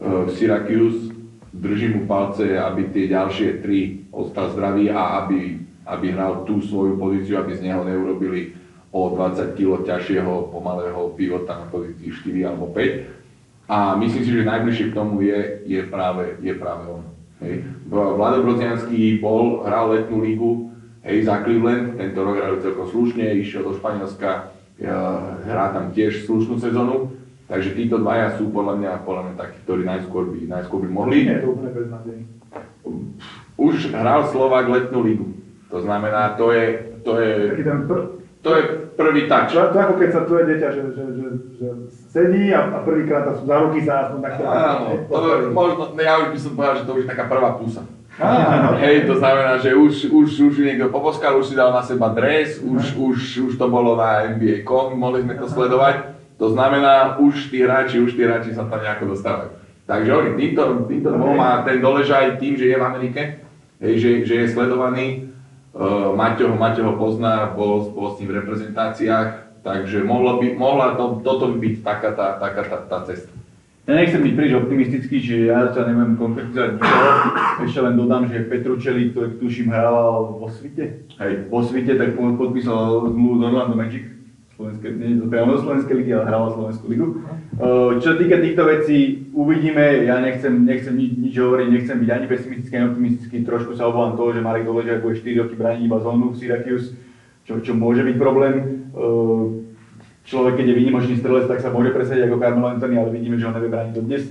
v Syracuse. Držím mu palce, aby tie ďalšie tri ostal zdravý a aby, aby hral tú svoju pozíciu, aby z neho neurobili o 20 kg ťažšieho pomalého pivota na pozícii 4 alebo 5. A myslím si, že najbližšie k tomu je, je, práve, je práve on. Hej. Vlado Brodzianský bol, hral letnú lígu hej, za Cleveland, tento rok hral celkom slušne, išiel do Španielska, hrá tam tiež slušnú sezónu Takže títo dvaja sú podľa mňa, podľa mňa takí, ktorí najskôr by, najskôr by mohli. Nie je to úplne bez Už hral Slovák letnú lígu. To znamená, to je, to je, to je prvý touch. To, to ako keď sa tvoje dieťa, že, že, že, že sedí a, a prvýkrát sú za ruky sa aspoň takto. Áno, to možno, ja už by som povedal, že to už je taká prvá pusa. Áno. Hej, to znamená, že už, už, už niekto poboskal, už si dal na seba dres, už, už, už to bolo na NBA.com, mohli sme to sledovať. To znamená, už tí hráči, už tí hráči sa tam nejako dostávajú. Takže oni, týmto, týmto dvom má ten doleža aj tým, že je v Amerike, hej, že, že je sledovaný. Uh, Maťo, Maťo ho pozná, bol, bol s ním v reprezentáciách, takže mohlo by, mohla to, toto by byť taká tá, taká tá, tá cesta. Ja nechcem byť príliš optimistický, že ja sa nebudem konkretizovať. Ešte len dodám, že Petručeli, ktorý tuším hrával vo svite, hej, vo svite, tak podpísal zmluvu z Orlando Magic Slovenskej, nie priamo do Slovenskej ligy, ale hrával Slovenskú ligu. Čo sa týka týchto vecí, uvidíme, ja nechcem, nechcem nič, nič hovoriť, nechcem byť ani pesimistický, ani optimistický, trošku sa obávam toho, že Marek Doležiak bude 4 roky brániť iba zónu v Syracuse, čo, čo môže byť problém. Človek, keď je výnimočný strelec, tak sa môže presadiť ako Carmelo Anthony, ale vidíme, že ho nevie brániť dodnes.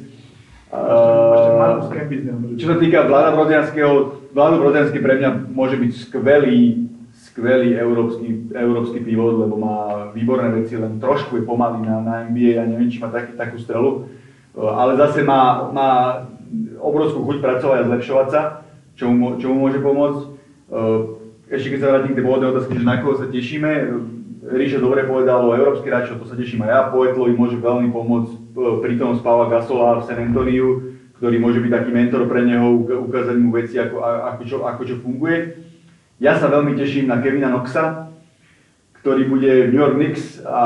Uh, čo sa týka Vláda Brodzianského, Vláda Brodzianský pre mňa môže byť skvelý skvelý európsky, európsky pivot, lebo má výborné veci, len trošku je pomalý na, na NBA a neviem, či má taký, takú strelu. E, ale zase má, má obrovskú chuť pracovať a zlepšovať sa, čo mu, čo mu môže pomôcť. E, ešte keď sa vrátim k tej pôvodnej otázke, že na koho sa tešíme, Ríšo dobre povedal o európsky hráčov, to sa teším aj ja. Poetlovi môže veľmi pomôcť tom spáva Gasola v San Antoniu, ktorý môže byť taký mentor pre neho, ukázať mu veci, ako, ako, čo, ako čo funguje. Ja sa veľmi teším na Kevina Knoxa, ktorý bude v New York Knicks a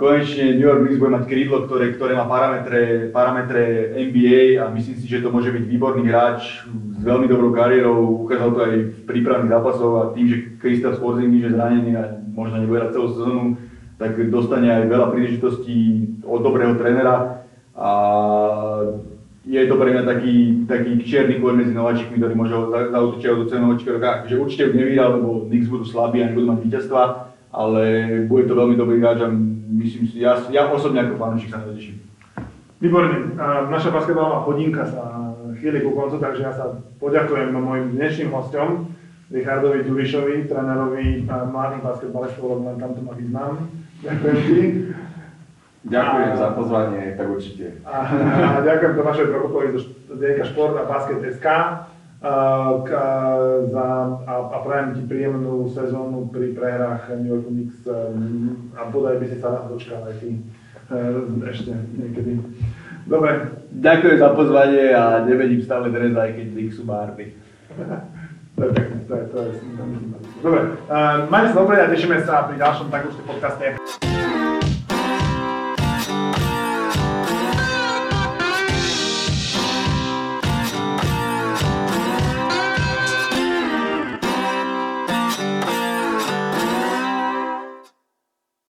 konečne New York Knicks bude mať krídlo, ktoré, ktoré má parametre, parametre NBA a myslím si, že to môže byť výborný hráč s veľmi dobrou kariérou, ukázal to aj v prípravných zápasoch a tým, že Kristaps Porzingis je zranený a možno nebude hrať celú sezónu, tak dostane aj veľa príležitostí od dobrého trénera. A je to pre mňa taký, taký čierny kôr medzi nováčikmi, ktorý môže zautočiť do celého roka. Že určite už nevyhral, lebo Knicks budú slabí a nebudú mať víťazstva, ale bude to veľmi dobrý hráč a myslím si, ja, ja osobne ako fanúšik sa na teším. Výborne. Naša basketbalová hodinka sa chýli ku koncu, takže ja sa poďakujem mojim dnešným hostom, Richardovi Ďurišovi, trénerovi mladých basketbalistov, lebo len tamto má význam. Ďakujem ti. Ďakujem za pozvanie, tak určite. A, a ďakujem Tomášovi Prokopovi z Dejka Šport a Basket.sk a, za, a, a prajem ti príjemnú sezónu pri prehrách New York Knicks a bodaj by si sa dočkal aj ty e, ešte niekedy. Dobre. Ďakujem za pozvanie a nevedím stále dres, aj keď Knicks sú je, Dobre, uh, majte sa dobre a tešíme sa pri ďalšom takúšte podcaste.